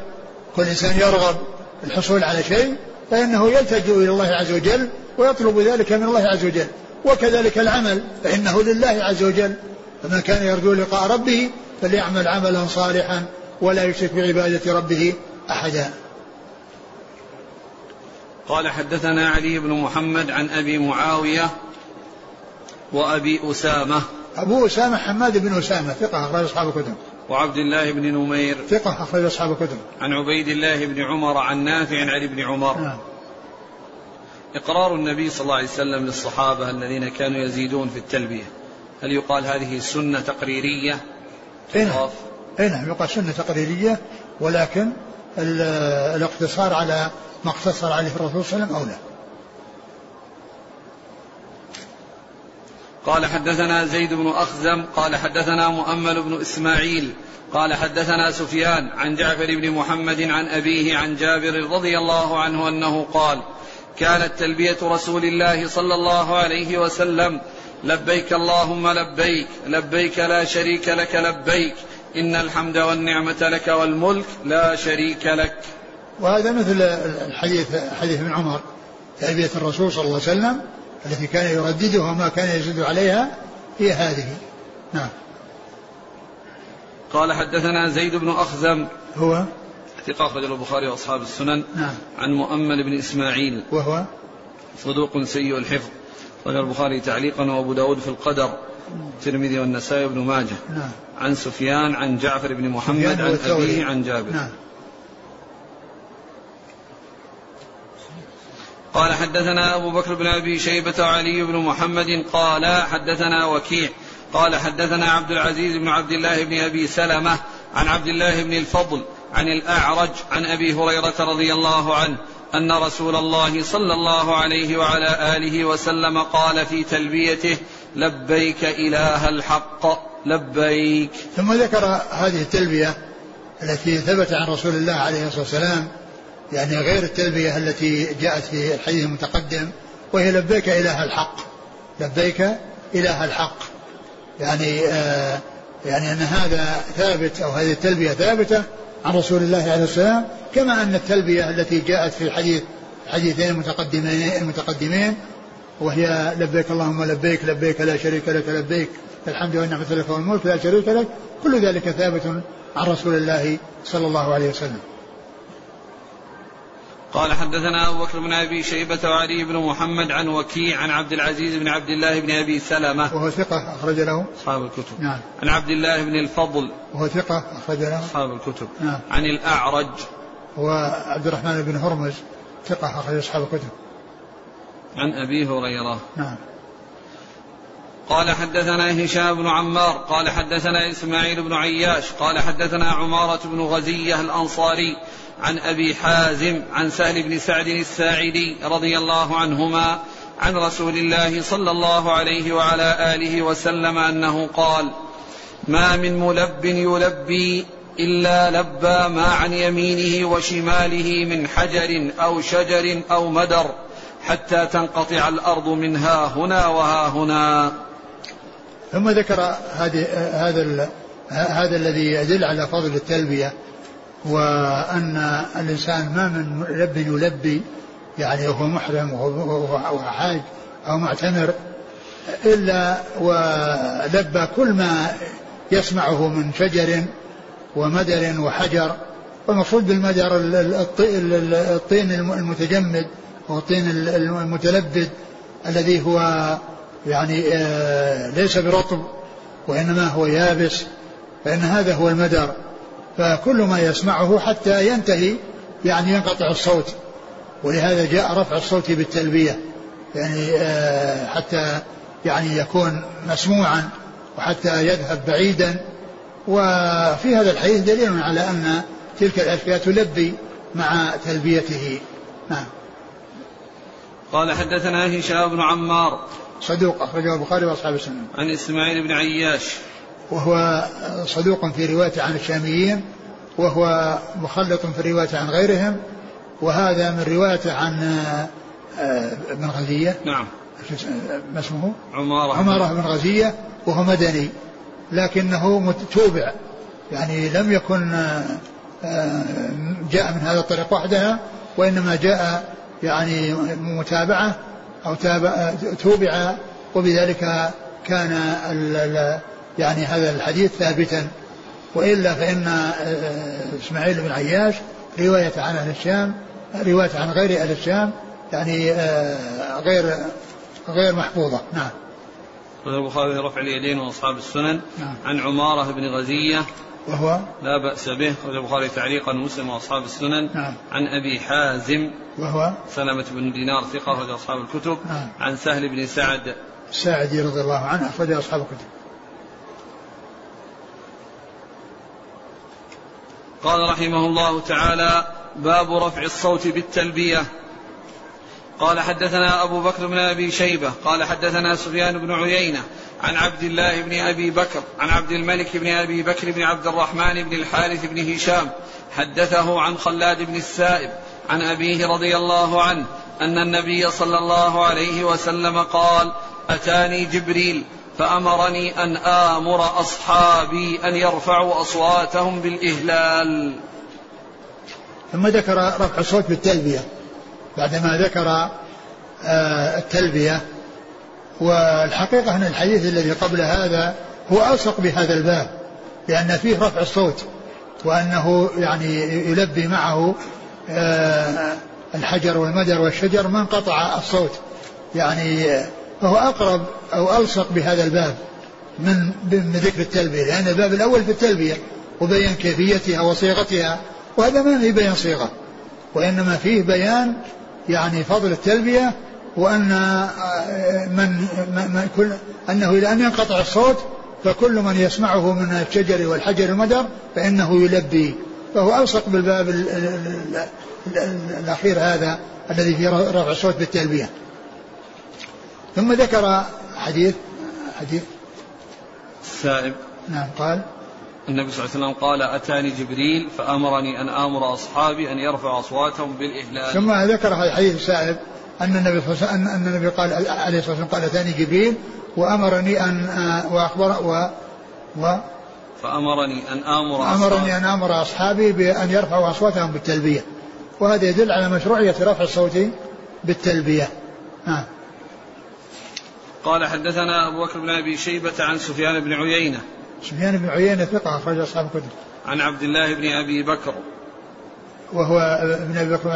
كل إنسان يرغب الحصول على شيء فإنه يلتجئ إلى الله عز وجل ويطلب ذلك من الله عز وجل. وكذلك العمل فإنه لله عز وجل. فمن كان يرجو لقاء ربه فليعمل عملا صالحا ولا يشرك بعبادة ربه أحدا. قال حدثنا علي بن محمد عن أبي معاوية وأبي أسامة. أبو أسامة حماد بن أسامة ثقة أخرج أصحاب الكتب. وعبد الله بن نمير. ثقة أخرج أصحاب الكتب. عن عبيد الله بن عمر عن نافع عن ابن عمر. نعم. إقرار النبي صلى الله عليه وسلم للصحابة الذين كانوا يزيدون في التلبية. هل يقال هذه سنة تقريرية؟ أي نعم. نعم يقال سنة تقريرية ولكن الاقتصار على ما اقتصر عليه الرسول صلى الله عليه وسلم أولى قال حدثنا زيد بن أخزم قال حدثنا مؤمل بن إسماعيل قال حدثنا سفيان عن جعفر بن محمد عن أبيه عن جابر رضي الله عنه أنه قال كانت تلبية رسول الله صلى الله عليه وسلم لبيك اللهم لبيك لبيك لا شريك لك لبيك إن الحمد والنعمة لك والملك لا شريك لك. وهذا مثل الحديث حديث ابن عمر تلبية الرسول صلى الله عليه وسلم التي كان يرددها وما كان يزيد عليها هي هذه. نعم. قال حدثنا زيد بن أخزم هو؟ ثقة أخرج البخاري وأصحاب السنن نعم. عن مؤمل بن إسماعيل. وهو؟ صدوق سيء الحفظ. أخرج البخاري تعليقا وأبو داود في القدر الترمذي والنسائي وابن ماجه. نعم. عن سفيان عن جعفر بن محمد عن. أبيه عن جابر. نعم. قال حدثنا أبو بكر بن أبي شيبة وعلي بن محمد قال حدثنا وكيع قال حدثنا عبد العزيز بن عبد الله بن أبي سلمة عن عبد الله بن الفضل عن الأعرج عن أبي هريرة رضي الله عنه أن رسول الله صلى الله عليه وعلى آله وسلم قال في تلبيته لبيك إله الحق. لبيك. ثم ذكر هذه التلبية التي ثبت عن رسول الله عليه الصلاة والسلام يعني غير التلبية التي جاءت في الحديث المتقدم وهي لبيك إله الحق. لبيك إله الحق. يعني آه يعني أن هذا ثابت أو هذه التلبية ثابتة عن رسول الله عليه السلام كما أن التلبية التي جاءت في الحديث الحديثين المتقدمين المتقدمين وهي لبيك اللهم لبيك لبيك لا شريك لك لبيك الحمد والنعمة لك والملك لا شريك لك كل ذلك ثابت عن رسول الله صلى الله عليه وسلم. قال حدثنا أبو بكر بن أبي شيبة وعلي بن محمد عن وكيع عن عبد العزيز بن عبد الله بن أبي سلمة. وهو ثقة أخرج له. أصحاب الكتب. نعم. عن عبد الله بن الفضل. وهو ثقة أخرج له. أصحاب الكتب. نعم. عن الأعرج. هو عبد الرحمن بن هرمز ثقة أخرج أصحاب الكتب. عن أبي هريرة. نعم. قال حدثنا هشام بن عمار قال حدثنا إسماعيل بن عياش قال حدثنا عمارة بن غزية الأنصاري عن أبي حازم عن سهل بن سعد الساعدي رضي الله عنهما عن رسول الله صلى الله عليه وعلى آله وسلم أنه قال ما من ملب يلبي إلا لبى ما عن يمينه وشماله من حجر أو شجر أو مدر حتى تنقطع الأرض من ها هنا وها هنا. ثم ذكر هذه هذا هذا الذي يدل على فضل التلبية وأن الإنسان ما من لب يلبي يعني وهو محرم وهو حاج أو معتمر إلا ولبى كل ما يسمعه من شجر ومدر وحجر والمقصود بالمدر ال- ال- الطي- ال- ال- الطين الم- المتجمد والطين ال- المتلبد الذي هو يعني آه، ليس برطب وإنما هو يابس فإن هذا هو المدر فكل ما يسمعه حتى ينتهي يعني ينقطع الصوت. ولهذا جاء رفع الصوت بالتلبية. يعني آه، حتى يعني يكون مسموعا وحتى يذهب بعيدا. وفي هذا الحديث دليل على أن تلك الأشياء تلبي مع تلبيته. نعم. قال حدثنا هشام بن عمار صدوق أخرجه البخاري وأصحاب السنة. عن إسماعيل بن عياش. وهو صدوق في روايته عن الشاميين وهو مخلط في روايته عن غيرهم وهذا من روايته عن آه، ابن غزية. نعم. ما اسمه؟ عمارة. عمارة بن غزية وهو مدني لكنه متوبع يعني لم يكن آه، آه، جاء من هذا الطريق وحدها وإنما جاء يعني متابعة أو تابع توبع وبذلك كان يعني هذا الحديث ثابتا. وإلا فإن آه، إسماعيل بن عياش رواية عن أهل الشام رواية عن غير أهل الشام يعني آه، غير غير محفوظة. نعم. البخاري رفع اليدين وأصحاب السنن. نعم. عن عمارة بن غزية وهو لا بأس به. أخرج البخاري تعليقا مسلم وأصحاب السنن. نعم. عن أبي حازم وهو سلمة بن دينار ثقة أخرج أصحاب الكتب. نعم. عن سهل بن سعد. الساعدي رضي الله عنه أخرج أصحاب الكتب. قال رحمه الله تعالى باب رفع الصوت بالتلبية. قال حدثنا أبو بكر بن أبي شيبة قال حدثنا سفيان بن عيينة عن عبد الله بن أبي بكر عن عبد الملك بن أبي بكر بن عبد الرحمن بن الحارث بن هشام حدثه عن خلاد بن السائب عن أبيه رضي الله عنه أن النبي صلى الله عليه وسلم قال أتاني جبريل فأمرني أن آمر أصحابي أن يرفعوا أصواتهم بالإهلال. ثم ذكر رفع الصوت بالتلبية. بعدما ذكر آه، التلبية والحقيقة أن الحديث الذي قبل هذا هو ألصق بهذا الباب لأن فيه رفع الصوت وأنه يعني يلبي معه آه، الحجر والمدر والشجر ما انقطع الصوت. يعني فهو أقرب أو ألصق بهذا الباب من من ذكر التلبية لأن الباب الأول في التلبية وبيان كيفيتها وصيغتها وهذا ما فيه بيان صيغة وإنما فيه بيان يعني فضل التلبية وأن آه، من, من كل أنه إلى أن ينقطع الصوت فكل من يسمعه من الشجر والحجر المدر فإنه يلبي. فهو ألصق بالباب الأخير هذا الذي فيه رفع الصوت بالتلبية. ثم ذكر حديث حديث. السائب نعم قال. النبي صلى الله عليه وسلم قال أتاني جبريل فأمرني أن آمر أصحابي أن يرفعوا أصواتهم بالإهلال. ثم ذكر الحديث السائب أن النبي صلى الله عليه وسلم أن النبي قال عليه الصلاة والسلام قال أتاني جبريل وأمرني أن وأخبر و, و فأمرني أن آمر أمرني أن آمر أصحابي بأن يرفعوا أصواتهم بالتلبية. وهذا يدل على مشروعية رفع الصوت بالتلبية. نعم قال حدثنا أبو بكر بن أبي شيبة عن سفيان بن عيينة. سفيان بن عيينة ثقة أخرج أصحاب الكتب. عن عبد الله بن أبي بكر. وهو ابن أبي بكر بن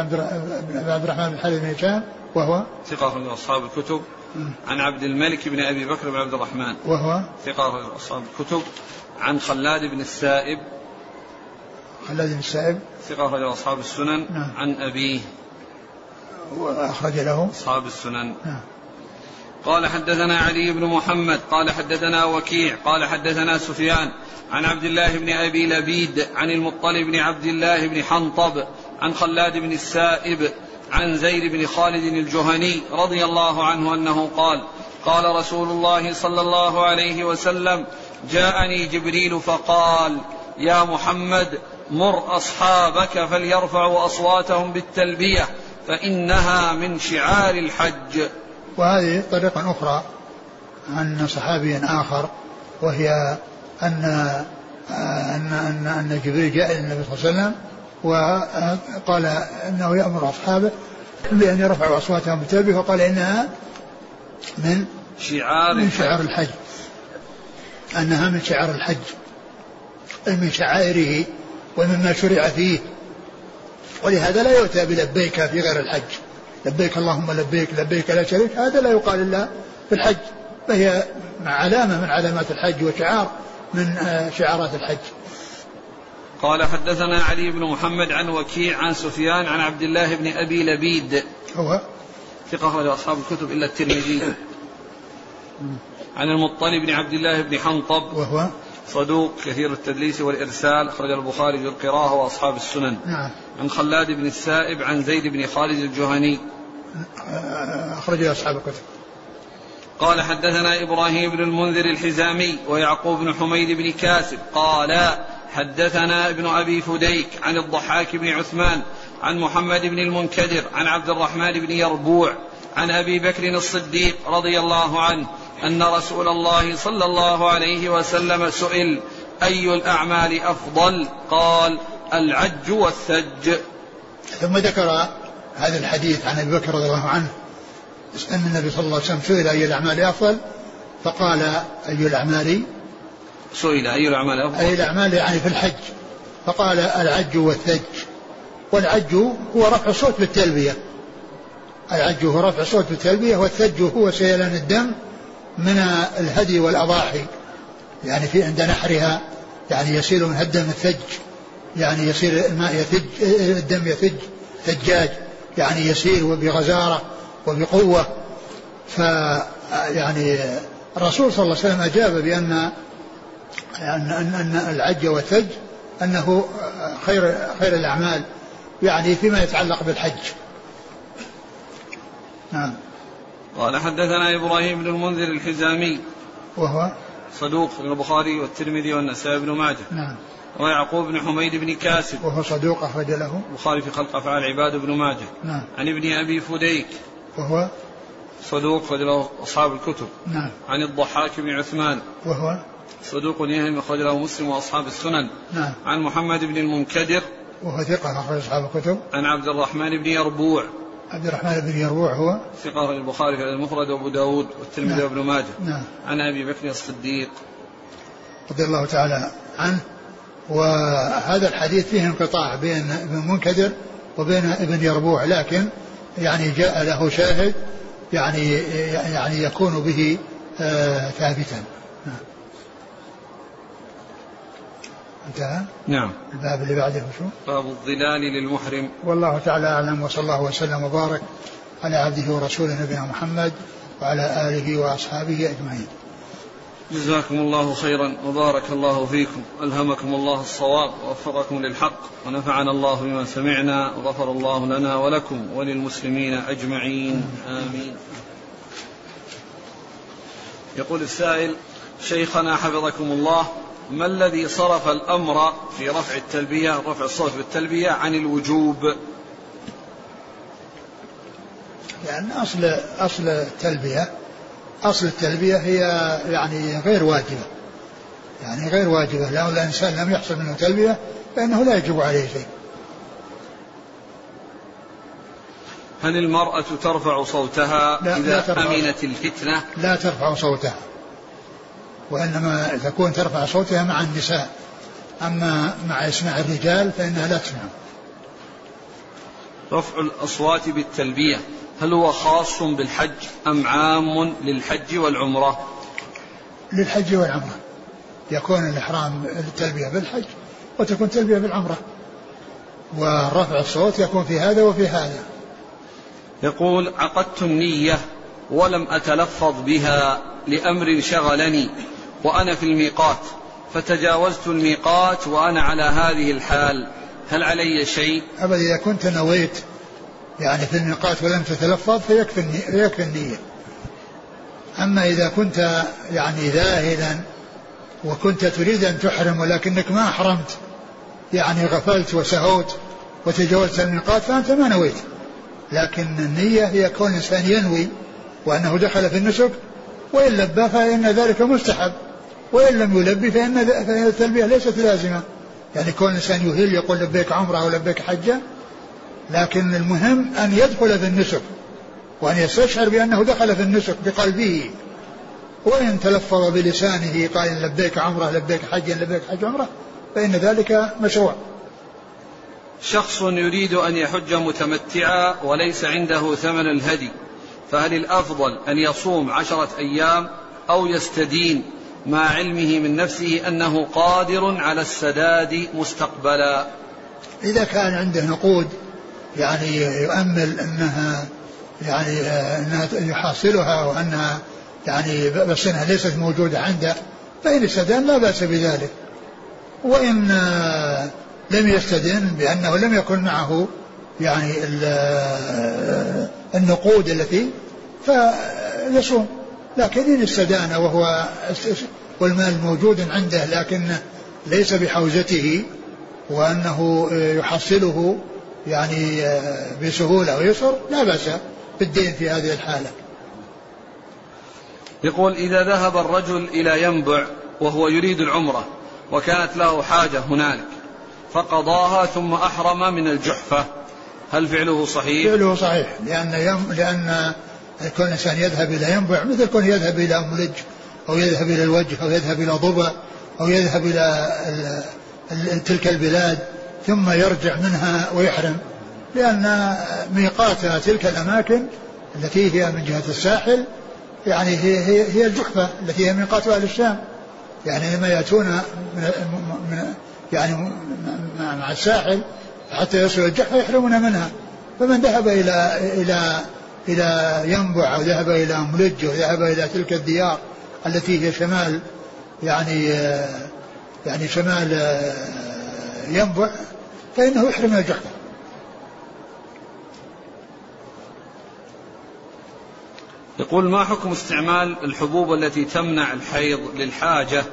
عبد الرحمن بن حارث بن هشام. وهو ثقة أصحاب الكتب. عن عبد الملك بن أبي بكر بن عبد الرحمن. وهو ثقة أصحاب الكتب. عن خلاد بن السائب. خلاد بن السائب. ثقة أخرج أصحاب السنن. نعم. عن أبيه. وأخرج له. أصحاب السنن. نعم. قال حدثنا علي بن محمد. قال حدثنا وكيع. قال حدثنا سفيان. عن عبد الله بن أبي لبيد. عن المطلب بن عبد الله بن حنطب. عن خلاد بن السائب. عن زيد بن خالد الجهني رضي الله عنه أنه قال قال رسول الله صلى الله عليه وسلم جاءني جبريل فقال يا محمد مر أصحابك فليرفعوا أصواتهم بالتلبية فإنها من شعار الحج. وهذه طريقة أخرى عن صحابي آخر وهي أن أن أن, أن جبريل جاء النبي صلى الله عليه وسلم وقال أنه يأمر أصحابه بأن يرفعوا أصواتهم بالتلبية وقال إنها من شعار من شعار الحج. أنها من شعار الحج. من شعائره ومما شرع فيه. ولهذا لا يؤتى بلبيك في غير الحج. لبيك اللهم لبيك لبيك لا شريك. هذا لا يقال إلا في الحج. فهي علامة من علامات الحج وشعار من آه، شعارات الحج. قال حدثنا علي بن محمد عن وكيع عن سفيان عن عبد الله بن أبي لبيد. هو؟ ثقة أخرج أصحاب الكتب إلا الترمذي. عن المطلب بن عبد الله بن حنطب. وهو؟ صدوق كثير التدليس والإرسال أخرج البخاري في القراءة وأصحاب السنن. نعم. عن خلاد بن السائب عن زيد بن خالد الجهني. أخرج أصحاب الكتب. قال حدثنا إبراهيم بن المنذر الحزامي ويعقوب بن حميد بن كاسب. قال حدثنا ابن أبي فديك عن الضحاك بن عثمان عن محمد بن المنكدر عن عبد الرحمن بن يربوع عن أبي بكر الصديق رضي الله عنه أن رسول الله صلى الله عليه وسلم سئل أي الأعمال أفضل؟ قال العج والثج. ثم ذكر هذا الحديث عن أبي بكر رضي الله عنه أن النبي صلى الله عليه وسلم سئل أي الأعمال أفضل؟ فقال أي الأعمال سئل أي الأعمال أفضل؟ أي الأعمال يعني في الحج. فقال العج والثج. والعج هو رفع الصوت بالتلبية. العج هو رفع الصوت بالتلبية والثج هو سيلان الدم من الهدي والأضاحي. يعني في عند نحرها يعني يسيل من الدم الثج. يعني يصير الماء يثج الدم يثج. ثجاج. يعني يسير وبغزارة وبقوة. ف يعني الرسول صلى الله عليه وسلم أجاب بأن أن أن, أن العج والثج أنه خير خير الأعمال يعني فيما يتعلق بالحج. نعم. قال حدثنا إبراهيم بن المنذر الحزامي وهو؟ صدوق في البخاري والترمذي والنسائي بن ماجه. نعم. ويعقوب بن حميد بن كاسب. وهو صدوق أخرج له. البخاري في خلق أفعال عباد بن ماجه. نعم. عن ابن أبي فديك. وهو؟ صدوق أخرج له أصحاب الكتب. نعم. عن الضحاك بن عثمان. وهو؟ صدوق يهم أخرج له مسلم وأصحاب السنن. نعم. عن محمد بن المنكدر. وهو ثقة أخرج أصحاب الكتب. عن عبد الرحمن بن يربوع. عبد الرحمن بن يروع هو. ثقة البخاري في المفرد وأبو داود والترمذي نعم. وابن ماجه. نعم. عن أبي بكر الصديق. رضي الله تعالى عنه. وهذا الحديث فيه انقطاع بين ابن منكدر وبين ابن يربوع لكن يعني جاء له شاهد يعني يعني يكون به آه ثابتا نعم. انتهى؟ نعم. الباب اللي بعده شو؟ باب الظلال للمحرم. والله تعالى أعلم وصلى الله وسلم وبارك على عبده ورسوله نبينا محمد وعلى آله وأصحابه أجمعين. جزاكم الله خيرا وبارك الله فيكم. ألهمكم الله الصواب ووفقكم للحق ونفعنا الله بما سمعنا وغفر الله لنا ولكم وللمسلمين أجمعين. آمين. يقول السائل شيخنا حفظكم الله ما الذي صرف الأمر في رفع التلبية رفع الصوت بالتلبية عن الوجوب؟ لأن أصل أصل التلبية أصل التلبية هي يعني غير واجبة. يعني غير واجبة. لو الإنسان لم يحصل منه تلبية فإنه لا يجب عليه شيء. هل المرأة ترفع صوتها لا، لا إذا ترفع. أمنت الفتنة؟ لا ترفع صوتها. وإنما تكون ترفع صوتها مع النساء. أما مع إسماع الرجال فإنها لا تسمع. رفع الأصوات بالتلبية. هل هو خاص بالحج أم عام للحج والعمرة؟ للحج والعمرة. يكون الإحرام التلبية بالحج وتكون تلبية بالعمرة. ورفع الصوت يكون في هذا وفي هذا. يقول عقدت النية ولم أتلفظ بها لأمر شغلني. وأنا في الميقات فتجاوزت الميقات وأنا على هذه الحال. هل علي شيء؟ أبدا إذا كنت نويت يعني في الميقات ولم تتلفظ فيكفي فيكفي النية. أما إذا كنت يعني ذاهلا وكنت تريد أن تحرم ولكنك ما أحرمت يعني غفلت وسهوت وتجاوزت الميقات فأنت ما نويت. لكن النية هي كون الإنسان ينوي وأنه دخل في النسك وإن لبى فإن ذلك مستحب. وإن لم يلبي فإن فإن التلبية ليست لازمة. يعني كون الإنسان يهل يقول لبيك عمرة أو لبيك حجة لكن المهم أن يدخل في النسك وأن يستشعر بأنه دخل في النسك بقلبه. وإن تلفظ بلسانه قال لبيك عمرة لبيك حجا لبيك حج عمرة فإن ذلك مشروع. شخص يريد أن يحج متمتعا وليس عنده ثمن الهدي فهل الأفضل أن يصوم عشرة أيام أو يستدين مع علمه من نفسه أنه قادر على السداد مستقبلا. إذا كان عنده نقود يعني يؤمل أنها يعني أنها يحصلها وأنها يعني بس أنها ليست موجودة عنده فإن استدان لا بأس بذلك. وإن آه، لم يستدن بأنه لم يكن معه يعني آه، النقود التي فيصوم. لكن إن استدان وهو والمال موجود عنده لكن ليس بحوزته وأنه يحصله يعني بسهولة ويسر لا بأس بالدين في هذه الحالة يقول إذا ذهب الرجل إلى ينبع وهو يريد العمرة وكانت له حاجة هنالك فقضاها ثم أحرم من الجحفة هل فعله صحيح؟ فعله صحيح لأن يم لأن كل إنسان يذهب إلى ينبع مثل كون يذهب إلى ملج أو يذهب إلى الوجه أو يذهب إلى ضبع أو يذهب إلى تلك البلاد ثم يرجع منها ويحرم. لأن ميقات تلك الأماكن التي هي من جهة الساحل يعني هي هي, هي الجحفة التي هي ميقات أهل الشام. يعني لما يأتون من, من يعني مع مع الساحل حتى يصلوا الجحفة يحرمون منها. فمن ذهب إلى إلى إلى ينبع أو ذهب إلى ملج أو ذهب إلى تلك الديار التي هي شمال يعني يعني شمال ينبع فإنه يحرم الجحفة. يقول ما حكم استعمال الحبوب التي تمنع الحيض للحاجة؟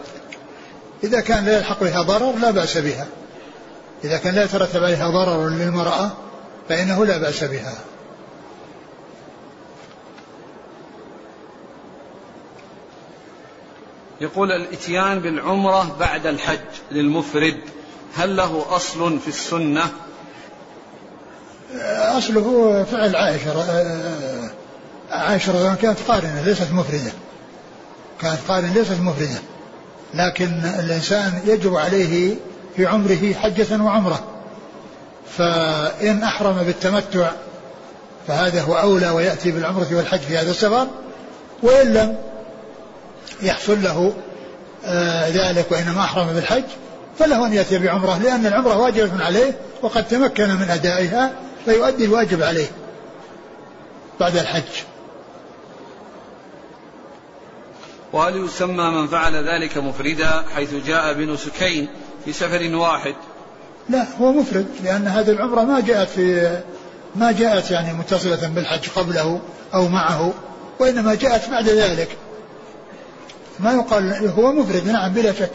إذا كان لا يلحق بها ضرر لا بأس بها. إذا كان لا يترتب عليها ضرر للمرأة فإنه لا بأس بها. يقول الإتيان بالعمرة بعد الحج للمفرد هل له أصل في السنة؟ أصله فعل عائشة آه، عائشة رضي كانت قارنة ليست مفردة. كانت قارنة ليست مفردة. لكن الإنسان يجب عليه في عمره حجة وعمرة. فإن أحرم بالتمتع فهذا هو أولى ويأتي بالعمرة والحج في هذا السفر. وإن لم يحصل له آه ذلك وإنما أحرم بالحج فله أن يأتي بعمرة لأن العمرة واجبة عليه وقد تمكن من أدائها فيؤدي الواجب عليه بعد الحج. وهل يسمى من فعل ذلك مفردا حيث جاء بنسكين في سفر واحد؟ لا هو مفرد لأن هذه العمرة ما جاءت في ما جاءت يعني متصلة بالحج قبله أو معه وإنما جاءت بعد ذلك. ما يقال هو مفرد نعم بلا شك.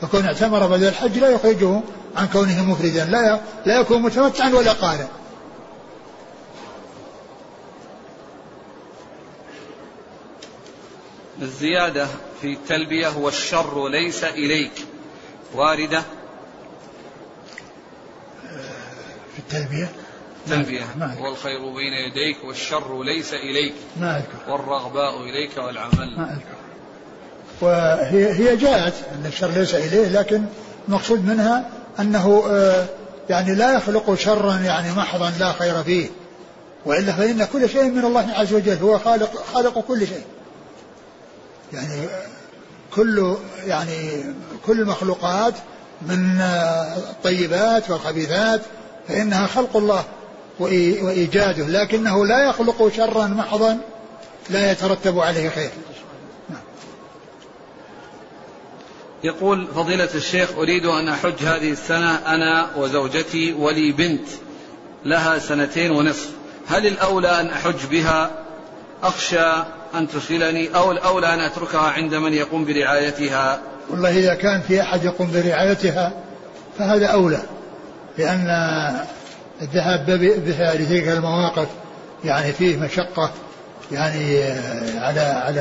فكون اعتمر بعد الحج لا يخرجه عن كونه مفردا لا لا يكون متمتعا ولا قارئ الزيادة في التلبية والشر ليس إليك. واردة؟ في التلبية؟ تلبية. والخير بين يديك والشر ليس إليك. ما أذكر. والرغباء إليك والعمل. ما أذكر. وهي هي جاءت أن الشر ليس إليه لكن المقصود منها أنه آه، يعني لا يخلق شرا يعني محضا لا خير فيه. وإلا فإن كل شيء من الله عز وجل هو خالق خالق كل شيء. يعني كل يعني كل المخلوقات من الطيبات والخبيثات فإنها خلق الله وإيجاده لكنه لا يخلق شرا محضا لا يترتب عليه خير. يقول فضيلة الشيخ أريد أن أحج هذه السنة أنا وزوجتي ولي بنت لها سنتين ونصف. هل الأولى أن أحج بها؟ أخشى أن تشغلني أو الأولى أن أتركها عند من يقوم برعايتها؟ والله إذا كان في أحد يقوم برعايتها فهذا أولى لأن الذهاب بها لتلك المواقف يعني فيه مشقة يعني على على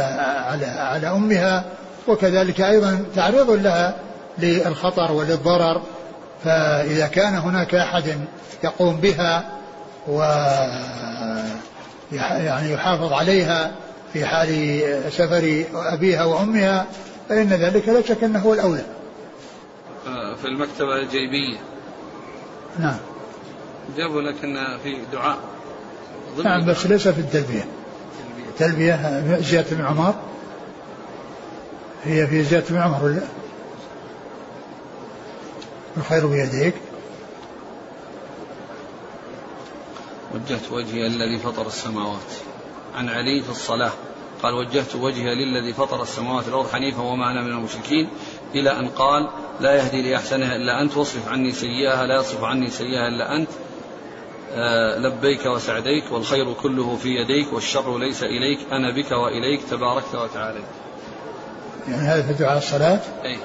على على أمها وكذلك أيضا تعريض لها للخطر وللضرر فإذا كان هناك أحد يقوم بها و يعني يحافظ عليها في حال سفر أبيها وأمها فإن ذلك لا شك أنه هو الأولى. في المكتبة الجيبية. نعم. جابوا لكن في دعاء. نعم بس ليس في التلبية. تلبية. زيادة بن عمر. هي في زيادة بن عمر الخير بيديك. وجهت وجهي الذي فطر السماوات. عن علي في الصلاة. قال وجهت وجهي للذي فطر السماوات والأرض حنيفا وما أنا من المشركين إلى أن قال لا يهدي لأحسنها إلا أنت واصرف عني سيئها لا يصرف عني سيئها إلا أنت. آه لبيك وسعديك والخير كله في يديك والشر ليس إليك أنا بك وإليك تباركت وتعاليت يعني هذا في دعاء الصلاة؟ أي.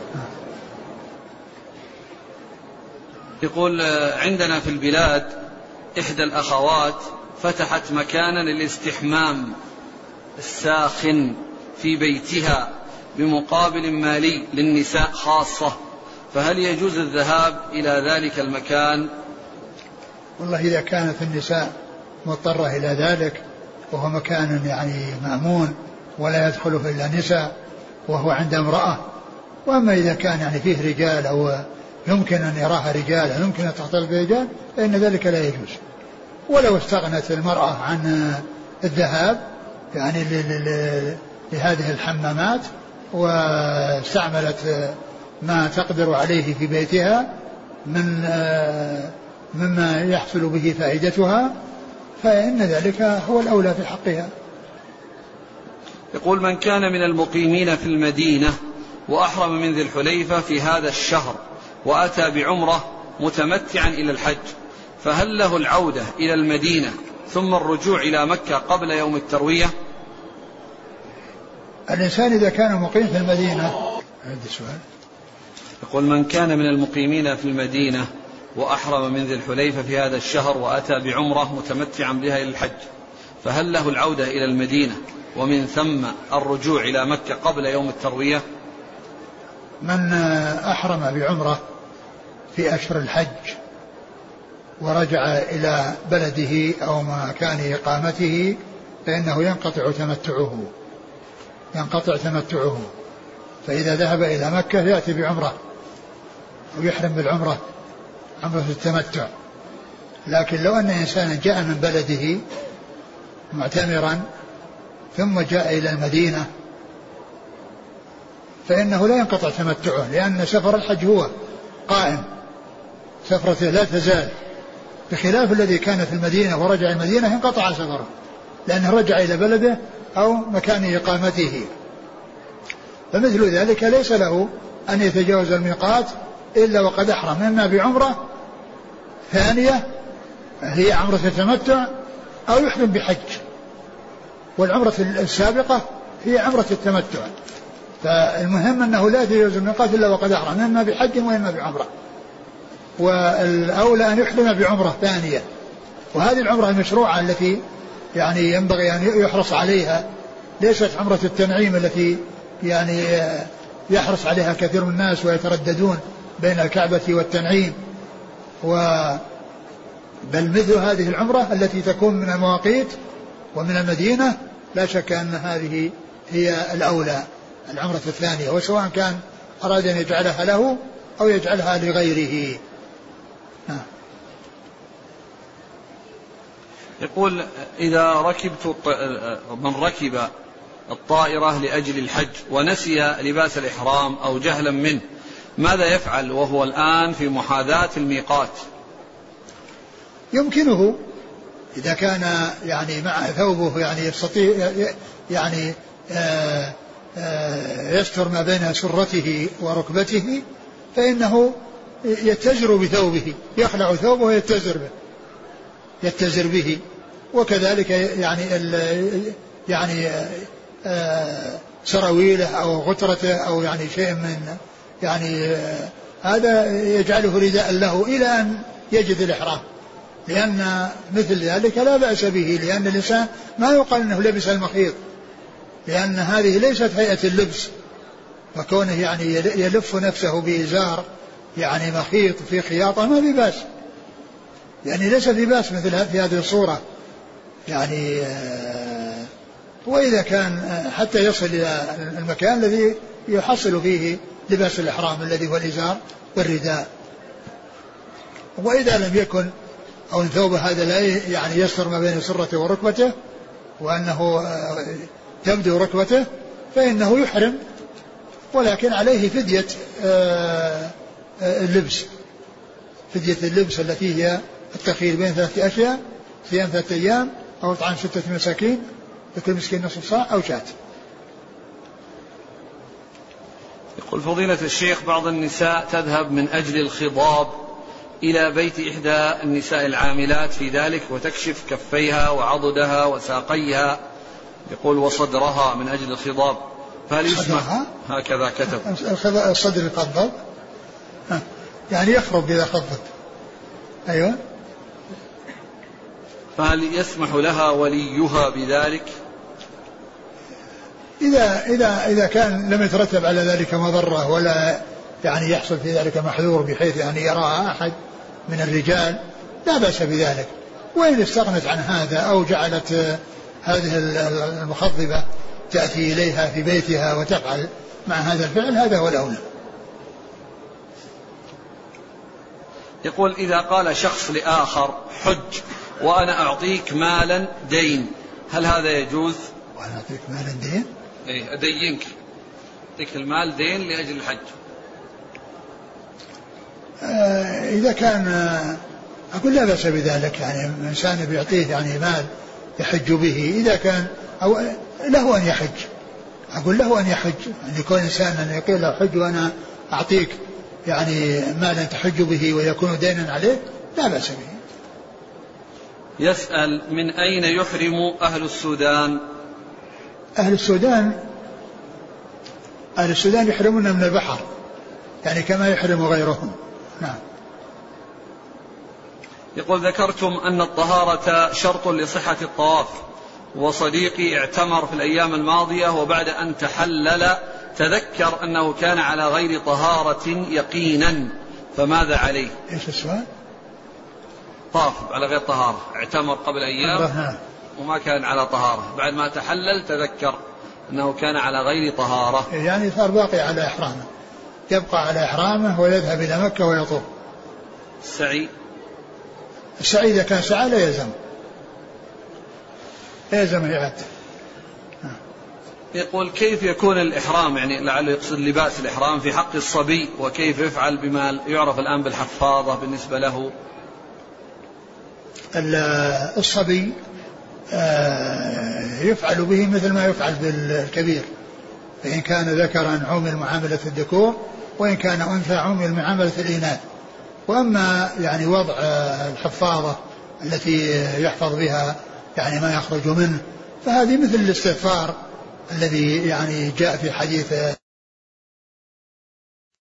يقول آه، عندنا في البلاد إحدى الأخوات فتحت مكانا للاستحمام الساخن في بيتها بمقابل مالي للنساء خاصة. فهل يجوز الذهاب إلى ذلك المكان؟ والله إذا كانت النساء مضطرة إلى ذلك وهو مكان يعني مأمون ولا يدخله إلا نساء وهو عند امرأة. وأما إذا كان يعني فيه رجال أو يمكن أن يراها رجال أو يمكن أن تختلط برجال فإن ذلك لا يجوز. ولو استغنت المرأة عن الذهاب يعني لهذه الحمامات واستعملت ما تقدر عليه في بيتها من مما يحصل به فائدتها فإن ذلك هو الأولى في حقها. يقول من كان من المقيمين في المدينة وأحرم من ذي الحليفة في هذا الشهر وأتى بعمرة متمتعا إلى الحج فهل له العودة إلى المدينة ثم الرجوع إلى مكة قبل يوم التروية؟ الإنسان إذا كان مقيم في المدينة عندي سؤال. يقول من كان من المقيمين في المدينة وأحرم من ذي الحليفة في هذا الشهر وأتى بعمرة متمتعا بها إلى الحج فهل له العودة إلى المدينة ومن ثم الرجوع إلى مكة قبل يوم التروية. من أحرم بعمرة في أشهر الحج ورجع إلى بلده أو مكان إقامته فإنه ينقطع تمتعه. ينقطع تمتعه. فإذا ذهب إلى مكة يأتي بعمرة ويحرم بالعمرة عمرة التمتع. لكن لو أن إنسانا جاء من بلده معتمرا ثم جاء إلى المدينة. فإنه لا ينقطع تمتعه لأن سفر الحج هو قائم. سفرته لا تزال. بخلاف الذي كان في المدينة ورجع المدينة انقطع سفره لأنه رجع إلى بلده أو مكان إقامته. فمثل ذلك ليس له أن يتجاوز الميقات إلا وقد أحرم. إما بعمرة ثانية هي عمرة التمتع أو يحرم بحج. والعمرة السابقة هي عمرة التمتع. فالمهم أنه لا يتجاوز الميقات إلا وقد أحرم إما بحج وإما بعمرة. والأولى أن يحرم بعمرة ثانية. وهذه العمرة المشروعة التي يعني ينبغي أن يحرص عليها. ليست عمرة التنعيم التي يعني يحرص عليها كثير من الناس ويترددون بين الكعبة والتنعيم. و بل مثل هذه العمرة التي تكون من المواقيت ومن المدينة لا شك أن هذه هي الأولى العمرة الثانية وسواء كان أراد أن يجعلها له أو يجعلها لغيره. نعم. يقول إذا ركبت من ركب الطائرة لأجل الحج ونسي لباس الإحرام أو جهلا منه ماذا يفعل وهو الآن في محاذاة الميقات؟ يمكنه. إذا كان يعني مع ثوبه يعني يستطيع يعني آه، آه، يستر ما بين سرته وركبته فإنه يتزر بثوبه يخلع ثوبه ويتزر به يتزر به. وكذلك يعني يعني آه، سراويله أو غترته أو يعني شيء من يعني هذا يجعله رداء له إلى أن يجد الإحرام. لأن مثل ذلك لا بأس به لأن الإنسان ما يقال أنه لبس المخيط لأن هذه ليست هيئة اللبس وكونه يعني يلف نفسه بإزار يعني مخيط في خياطة ما في بأس. يعني ليس في بأس مثل في هذه الصورة. يعني آه، وإذا كان آه، حتى يصل إلى المكان الذي يحصل فيه لباس الإحرام الذي هو الإزار والرداء. وإذا لم يكن أو أن ثوبه هذا لا يعني يستر ما بين سرته وركبته وأنه آه، تبدو ركبته فإنه يحرم ولكن عليه فدية آه، آه، اللبس. فدية اللبس التي هي التخيير بين ثلاثة أشياء صيام ثلاثة أيام أو إطعام ستة مساكين لكل مسكين نصف صاع أو شاة. يقول فضيلة الشيخ بعض النساء تذهب من أجل الخضاب إلى بيت إحدى النساء العاملات في ذلك وتكشف كفيها وعضدها وساقيها يقول وصدرها من أجل الخضاب. فهل يسمح هكذا كتب. الصدر يخضب يعني يخرب إذا خضت. أيوة. فهل يسمح لها وليها بذلك؟ إذا إذا إذا كان لم يترتب على ذلك مضرة ولا يعني يحصل في ذلك محذور بحيث يعني يراها أحد من الرجال لا بأس بذلك. وإن استغنت عن هذا أو جعلت هذه المخضبة تأتي إليها في بيتها وتفعل مع هذا الفعل هذا هو الأولى. يقول إذا قال شخص لآخر حج وأنا أعطيك مالا دين. هل هذا يجوز؟ وأنا أعطيك مالا دين؟ إيه أدينك. أعطيك المال دين لأجل الحج. إذا كان آه، أقول لا بأس بذلك يعني إنسان بيعطيه يعني مال يحج به إذا كان أو له أن يحج. أقول له أن يحج أن يكون إنسان أن يقول له حج وأنا أعطيك يعني مالا تحج به ويكون دينا عليه لا بأس به. يسأل من أين يحرم أهل السودان؟ أهل السودان أهل السودان يحرمون من البحر يعني كما يحرم غيرهم. نعم. يقول ذكرتم أن الطهارة شرط لصحة الطواف وصديقي اعتمر في الأيام الماضية وبعد أن تحلل تذكر أنه كان على غير طهارة يقينا. فماذا عليه؟ إيش السؤال؟ طاف على غير طهارة اعتمر قبل أيام نعم. وما كان على طهارة. بعد ما تحلل تذكر أنه كان على غير طهارة. يعني صار باقي على إحرامه. يبقى على إحرامه ويذهب إلى مكة ويطوف. السعي؟ السعي إذا كان سعى لا يلزم. لا يلزم الإعادة يقول كيف يكون الإحرام؟ يعني لعله يقصد لباس الإحرام في حق الصبي وكيف يفعل بما يعرف الآن بالحفاظة بالنسبة له؟ الصبي آه، يفعل به مثل ما يفعل بالكبير. فإن كان ذكرا عمل معاملة الذكور وإن كان أنثى عمل معاملة الإناث. وأما يعني وضع الحفاظة التي يحفظ بها يعني ما يخرج منه فهذه مثل الاستغفار الذي يعني جاء في حديث